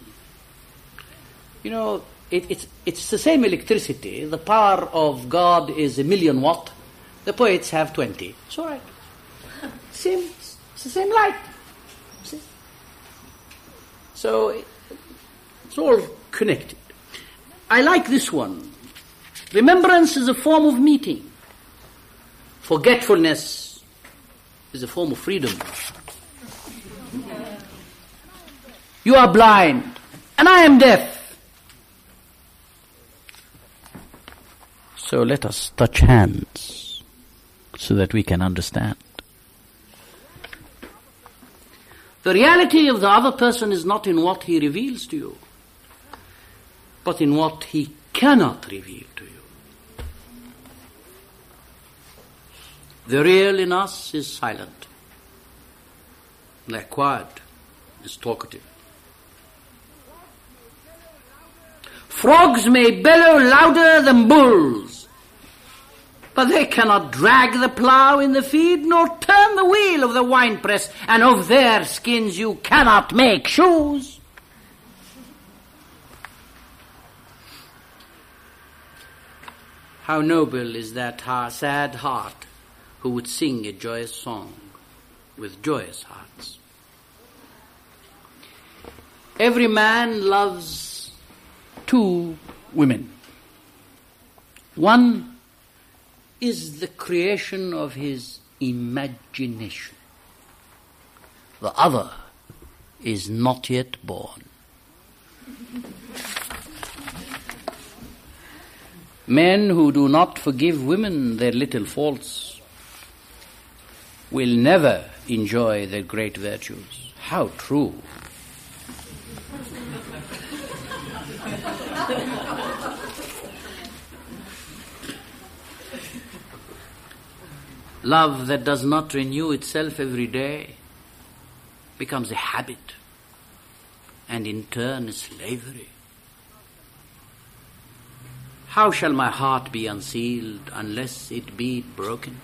You know, it, it's, it's the same electricity. The power of God is a million watt. The poets have 20. It's all right. Same, it's the same light. See? So it's all connected. I like this one. Remembrance is a form of meeting. Forgetfulness is a form of freedom. You are blind, and I am deaf. So let us touch hands so that we can understand. The reality of the other person is not in what he reveals to you, but in what he cannot reveal to you. The real in us is silent. The acquired is talkative. Frogs may bellow louder than bulls, but they cannot drag the plough in the field nor turn the wheel of the winepress, and of their skins you cannot make shoes. How noble is that sad heart who would sing a joyous song with joyous hearts. Every man loves two women. One is the creation of his imagination. The other is not yet born. Men who do not forgive women their little faults will never enjoy their great virtues. How true. Love that does not renew itself every day becomes a habit and in turn a slavery. How shall my heart be unsealed unless it be broken?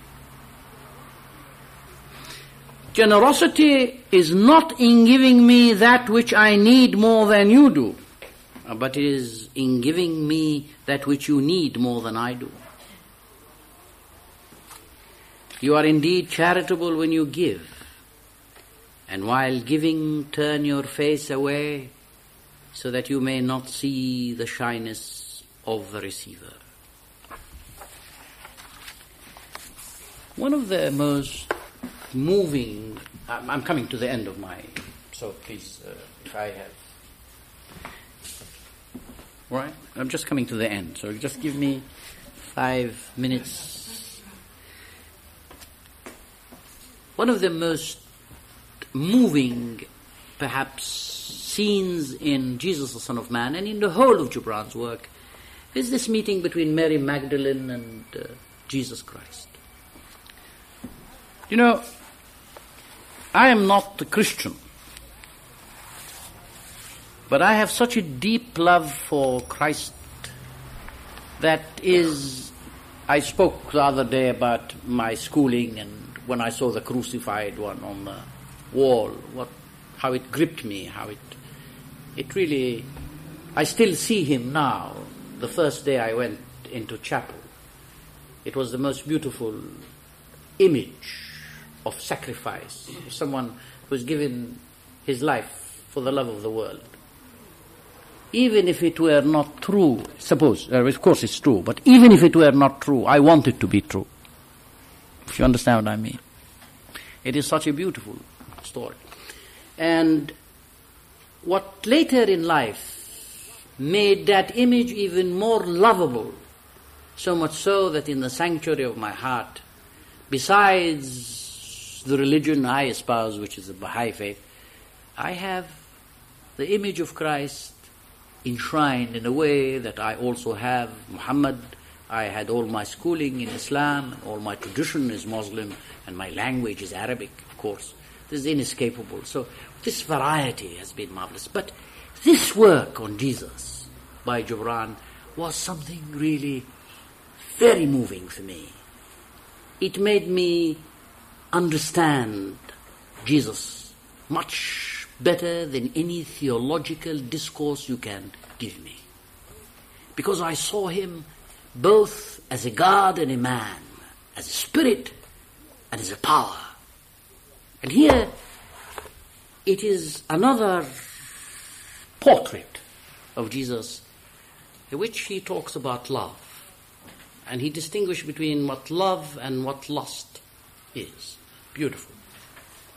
Generosity is not in giving me that which I need more than you do, but it is in giving me that which you need more than I do. You are indeed charitable when you give, and while giving, turn your face away so that you may not see the shyness of the receiver. One of the most moving, I'm coming to the end of my, so please, uh, if I have, right? I'm just coming to the end, so just give me five minutes One of the most moving, perhaps, scenes in Jesus, the Son of Man, and in the whole of Gibran's work, is this meeting between Mary Magdalene and uh, Jesus Christ. You know, I am not a Christian, but I have such a deep love for Christ that is. I spoke the other day about my schooling and when I saw the crucified one on the wall, what, how it gripped me, how it, it really, I still see him now. The first day I went into chapel, it was the most beautiful image of sacrifice. Someone who's given his life for the love of the world. Even if it were not true, suppose, uh, of course it's true, but even if it were not true, I want it to be true. If you understand what I mean. It is such a beautiful story. And what later in life made that image even more lovable, so much so that in the sanctuary of my heart, besides the religion I espouse, which is the Baha'i faith, I have the image of Christ enshrined in a way that I also have Muhammad I had all my schooling in Islam, all my tradition is Muslim, and my language is Arabic, of course. This is inescapable. So this variety has been marvelous. But this work on Jesus by Gibran was something really very moving for me. It made me understand Jesus much better than any theological discourse you can give me. Because I saw him both as a God and a man, as a spirit and as a power. And here it is another portrait of Jesus in which he talks about love. And he distinguished between what love and what lust is. Beautiful.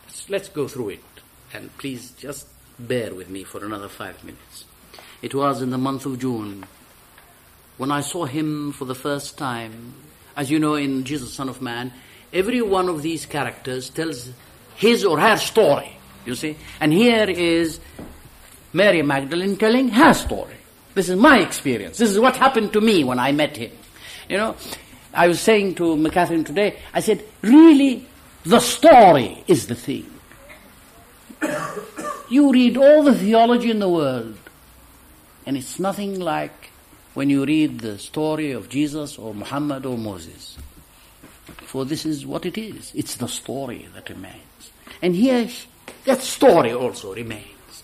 Let's, let's go through it. And please just bear with me for another five minutes. It was in the month of June when I saw him for the first time. As you know, in Jesus, Son of Man, every one of these characters tells his or her story, you see. And here is Mary Magdalene telling her story. This is my experience. This is what happened to me when I met him. You know, I was saying to McCatherine today, I said, really, the story is the thing. you read all the theology in the world, and it's nothing like when you read the story of Jesus or Muhammad or Moses. For this is what it is. It's the story that remains. And here, that story also remains.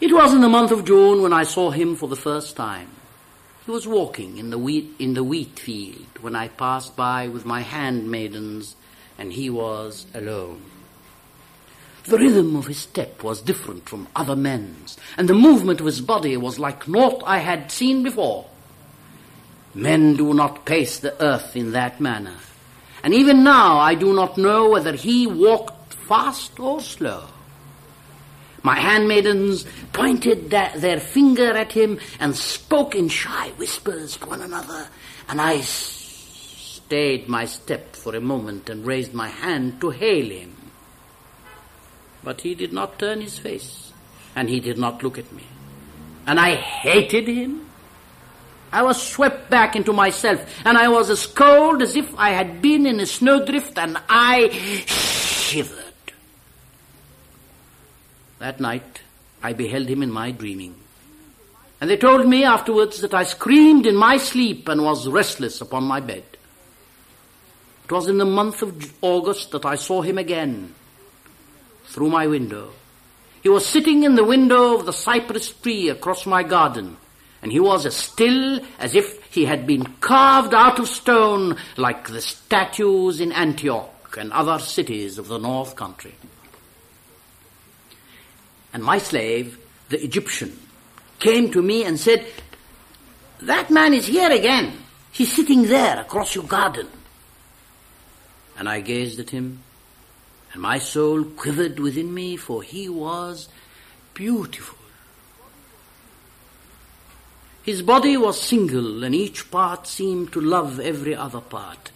It was in the month of June when I saw him for the first time. He was walking in the wheat, in the wheat field when I passed by with my handmaidens, and he was alone. The rhythm of his step was different from other men's, and the movement of his body was like naught I had seen before. Men do not pace the earth in that manner, and even now I do not know whether he walked fast or slow. My handmaidens pointed their finger at him and spoke in shy whispers to one another, and I stayed my step for a moment and raised my hand to hail him. But he did not turn his face, and he did not look at me. And I hated him. I was swept back into myself, and I was as cold as if I had been in a snowdrift, and I shivered. That night, I beheld him in my dreaming. And they told me afterwards that I screamed in my sleep and was restless upon my bed. It was in the month of August that I saw him again through my window. He was sitting in the window of the cypress tree across my garden, and he was as still as if he had been carved out of stone like the statues in Antioch and other cities of the north country. And my slave, the Egyptian, came to me and said, That man is here again. He's sitting there across your garden. And I gazed at him, and my soul quivered within me, for he was beautiful. His body was single, and each part seemed to love every other part.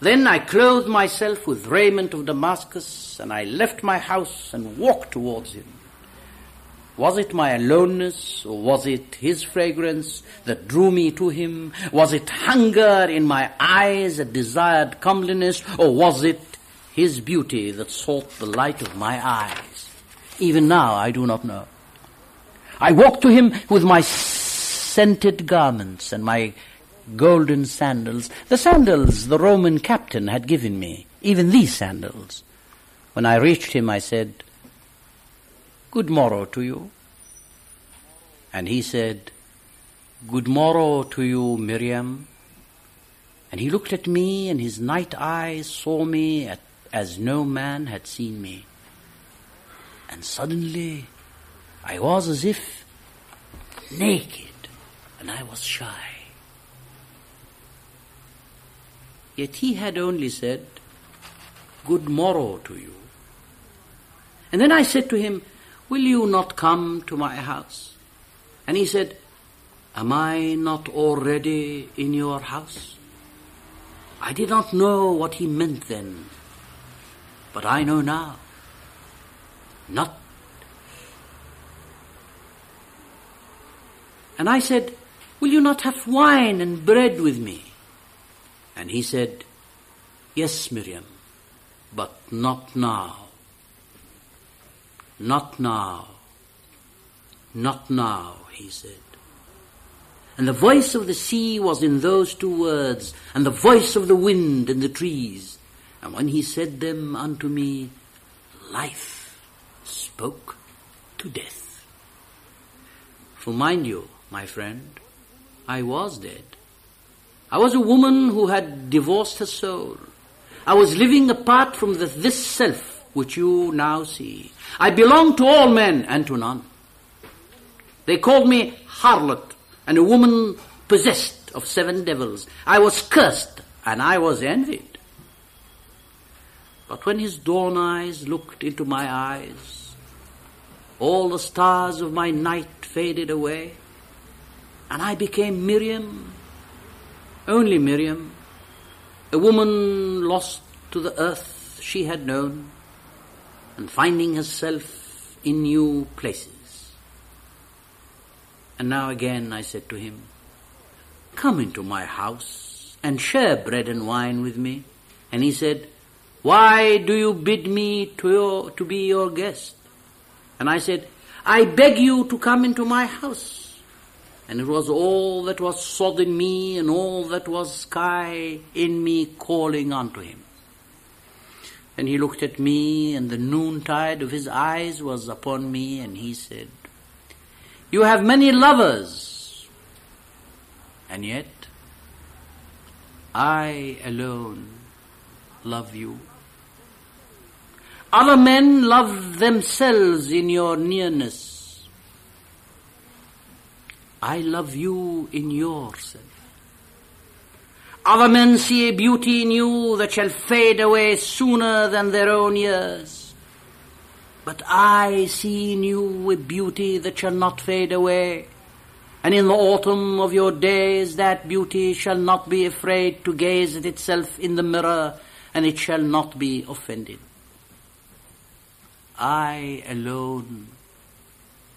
Then I clothed myself with raiment of Damascus, and I left my house and walked towards him. Was it my aloneness, or was it his fragrance that drew me to him? Was it hunger in my eyes that desired comeliness, or was it his beauty that sought the light of my eyes? Even now I do not know. I walked to him with my scented garments and my golden sandals, the sandals the Roman captain had given me, even these sandals. When I reached him, I said, Good morrow to you. And he said, Good morrow to you, Miriam. And he looked at me, and his night eyes saw me at, as no man had seen me. And suddenly I was as if naked, and I was shy. Yet he had only said, Good morrow to you. And then I said to him, Will you not come to my house? And he said, Am I not already in your house? I did not know what he meant then, but I know now. Not. And I said, Will you not have wine and bread with me? And he said, Yes, Miriam, but not now. Not now. Not now, he said. And the voice of the sea was in those two words, and the voice of the wind in the trees. And when he said them unto me, life spoke to death. For mind you, my friend, I was dead. I was a woman who had divorced her soul. I was living apart from the, this self which you now see. I belonged to all men and to none. They called me harlot and a woman possessed of seven devils. I was cursed and I was envied. But when his dawn eyes looked into my eyes, all the stars of my night faded away, and I became Miriam, only Miriam, a woman lost to the earth she had known, and finding herself in new places. And now again I said to him, Come into my house and share bread and wine with me. And he said, Why do you bid me to, your, to be your guest? And I said, I beg you to come into my house. And it was all that was sod in me and all that was sky in me calling unto him. And he looked at me, and the noontide of his eyes was upon me, and he said, You have many lovers, and yet I alone love you. Other men love themselves in your nearness. I love you in yourself. Other men see a beauty in you that shall fade away sooner than their own years. But I see in you a beauty that shall not fade away. And in the autumn of your days that beauty shall not be afraid to gaze at itself in the mirror, and it shall not be offended. I alone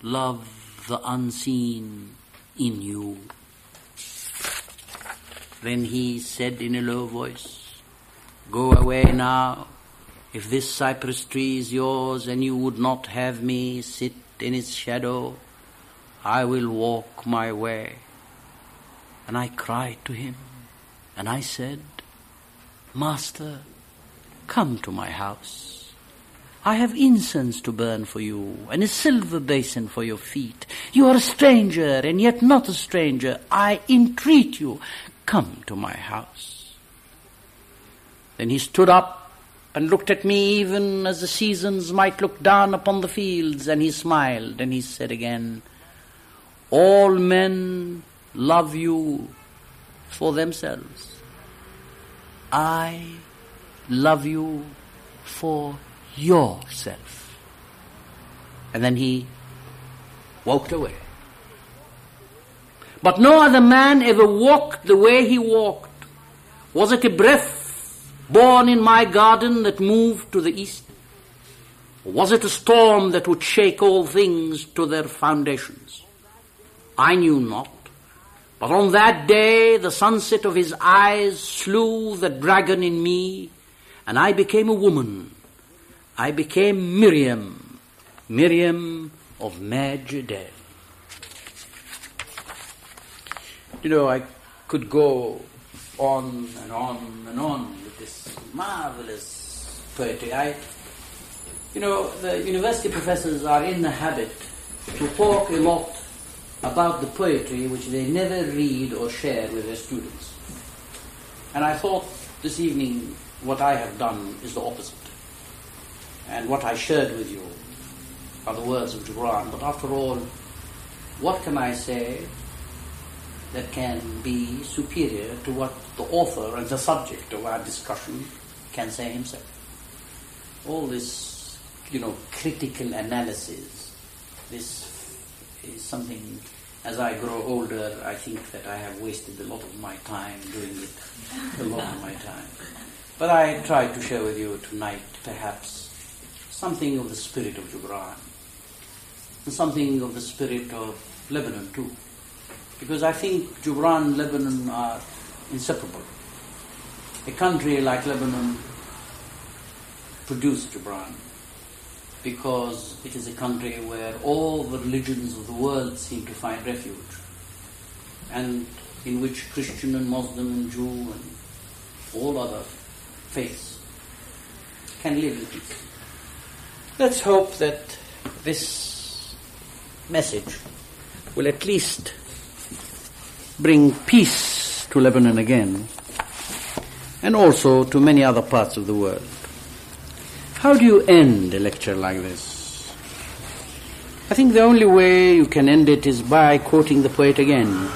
love the unseen in you. Then he said in a low voice, Go away now. If this cypress tree is yours and you would not have me sit in its shadow, I will walk my way. And I cried to him, and I said, Master, come to my house. I have incense to burn for you, and a silver basin for your feet. You are a stranger, and yet not a stranger. I entreat you, come to my house. Then he stood up and looked at me even as the seasons might look down upon the fields, and he smiled, and he said again, All men love you for themselves. I love you for yourself. And then he walked away. But no other man ever walked the way he walked. Was it a breath born in my garden that moved to the east? Or was it a storm that would shake all things to their foundations? I knew not. But on that day the sunset of his eyes slew the dragon in me, and I became a woman. I became Miriam, Miriam of Mijdel. You know, I could go on and on and on with this marvelous poetry. I, you know, the university professors are in the habit to talk a lot about the poetry which they never read or share with their students. And I thought this evening what I have done is the opposite. And what I shared with you are the words of Gibran. But after all, what can I say that can be superior to what the author and the subject of our discussion can say himself? All this, you know, critical analysis, this is something, as I grow older, I think that I have wasted a lot of my time doing it, a lot of my time. But I tried to share with you tonight, perhaps, something of the spirit of Gibran, and something of the spirit of Lebanon too. Because I think Gibran and Lebanon are inseparable. A country like Lebanon produced Gibran because it is a country where all the religions of the world seem to find refuge, and in which Christian and Muslim and Jew and all other faiths can live in peace. Let's hope that this message will at least bring peace to Lebanon again and also to many other parts of the world. How do you end a lecture like this? I think the only way you can end it is by quoting the poet again.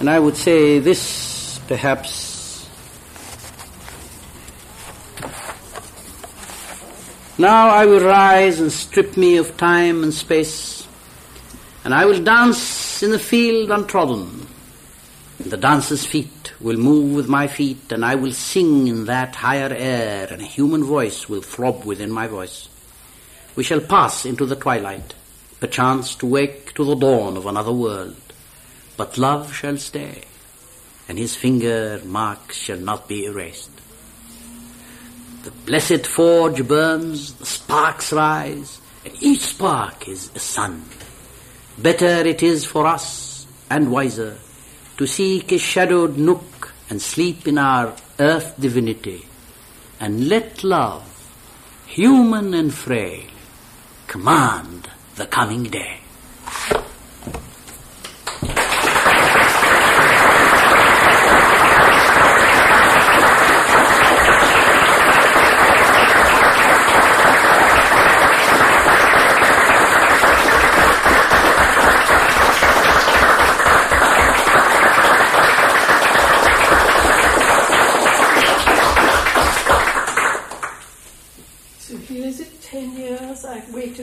And I would say this perhaps Now I will rise and strip me of time and space, and I will dance in the field untrodden. The dancer's feet will move with my feet, and I will sing in that higher air, and a human voice will throb within my voice. We shall pass into the twilight, perchance to wake to the dawn of another world. But love shall stay, and his finger marks shall not be erased. The blessed forge burns, the sparks rise, and each spark is a sun. Better it is for us, and wiser, to seek a shadowed nook and sleep in our earth divinity, and let love, human and frail, command the coming day. So here is it, 10 years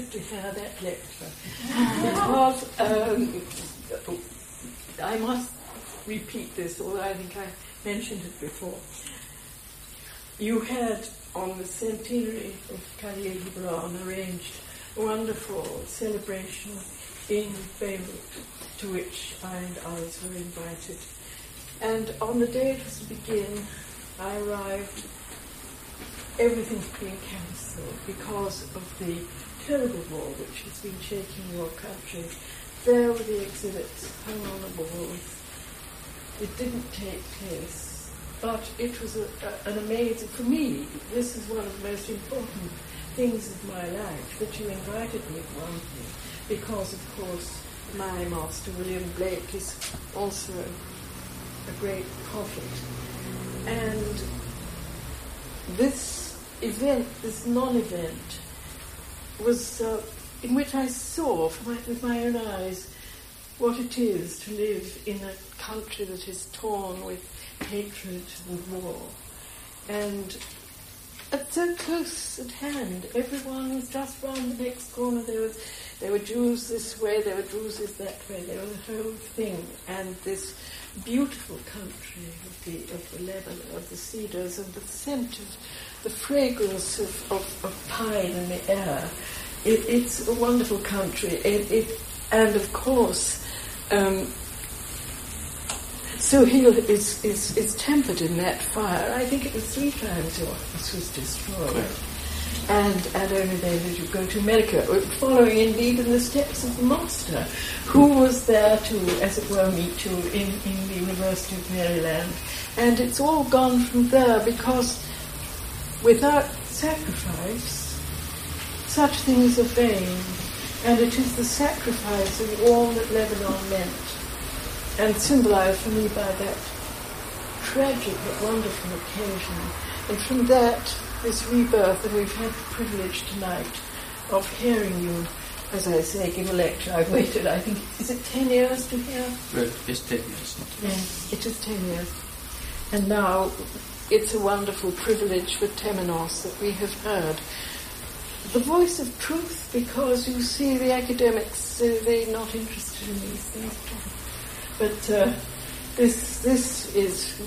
I've to hear that lecture. because um, I must repeat this, although I think I mentioned it before. You had on the centenary of Khalil Gibran arranged a wonderful celebration in Beirut to which I and others were invited. And on the day it was to begin, I arrived everything's being cancelled because of the terrible war which has been shaking your country. There were the exhibits hung on the walls. It didn't take place, but it was a, a, an amazing, for me, this is one of the most important things of my life, that you invited me one thing, because of course my master, William Blake, is also a great prophet. And this event, this non-event, was uh, in which I saw my, with my own eyes what it is to live in a country that is torn with hatred and war. And at so close at hand, everyone was just round the next corner. There was, there were Jews this way, there were Jews that way. There was the whole thing, and this beautiful country of the of the Lebanon, of the cedars, and the scent of the fragrance of, of, of pine in the air. It, it's a wonderful country. It, it and of course, um, Suhail is, is, is tempered in that fire. I think it was three times your house was destroyed. And, and only then did you go to America, following indeed in the steps of the master, who was there to, as it were, meet you in, in the University of Maryland. And it's all gone from there because without sacrifice, such things are vain. And it is the sacrifice of all that Lebanon meant and symbolized for me by that tragic but wonderful occasion. And from that, this rebirth, and we've had the privilege tonight of hearing you, as I say, give a lecture. I've waited, I think, is it 10 years to hear? Well, it's 10 years. Yes, it is 10 years. And now it's a wonderful privilege for Temenos that we have heard the voice of truth because you see the academics, uh, they're not interested in these things. But uh, this, this is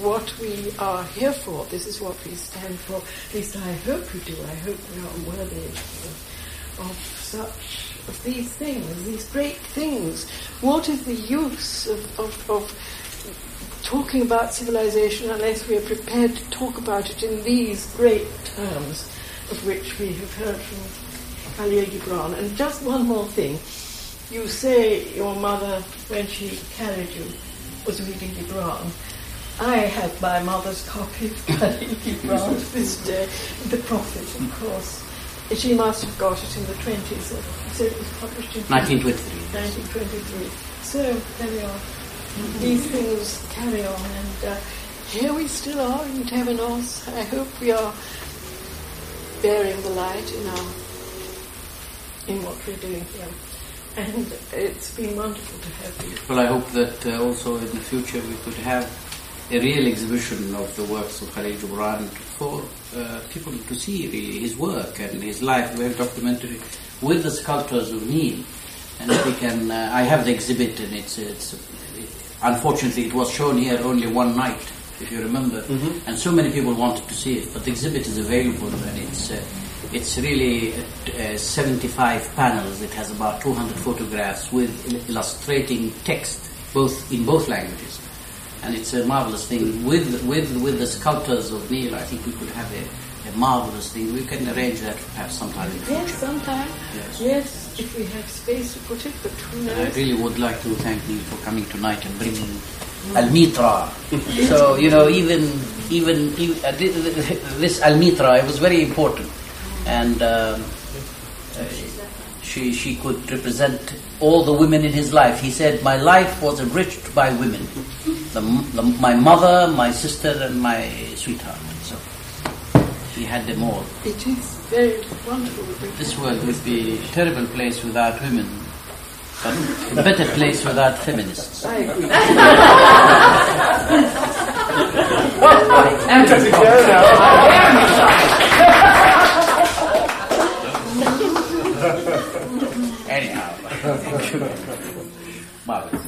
what we are here for. This is what we stand for. At least I hope we do. I hope we are worthy of, of such, of these things, these great things. What is the use of, of, of talking about civilization unless we are prepared to talk about it in these great terms of which we have heard from Khalil Gibran? And just one more thing. You say your mother, when she carried you, was reading Gibran. I have my mother's copy of Khalil Gibran to this day, The Prophet, of course. She must have got it in the 20s. So it was published in 1923. 1923. So there we are. These things carry on, and uh, here we still are in Temenos. I hope we are bearing the light in our in what we're doing here. And it's been wonderful to have you. Well, I hope that uh, also in the future we could have a real exhibition of the works of Khalil Gibran for uh, people to see really his work and his life, very documentary, with the sculptors of Neil. And we can, uh, I have the exhibit, and it's, it's it, unfortunately it was shown here only one night, if you remember, and so many people wanted to see it. But the exhibit is available, and it's uh, it's really uh, 75 panels. It has about 200 photographs with il- illustrating text, both in both languages and it's a marvelous thing. With with with the sculptors of Neil, I think we could have a, a marvelous thing. We can arrange that perhaps sometime in the Yes, sometime. Yes. Yes, if we have space to put it, but who And I really would like to thank Neil for coming tonight and bringing Al Mitra. so you know, even even, uh, thi- thi- this Al Mitra it was very important, and. Um, uh, she, she could represent all the women in his life. He said, My life was enriched by women. The, the, my mother, my sister, and my sweetheart. So he had them all. It is very wonderful. This world would be a terrible place without women, but a better place without feminists. I agree. Anyhow, Marvelous.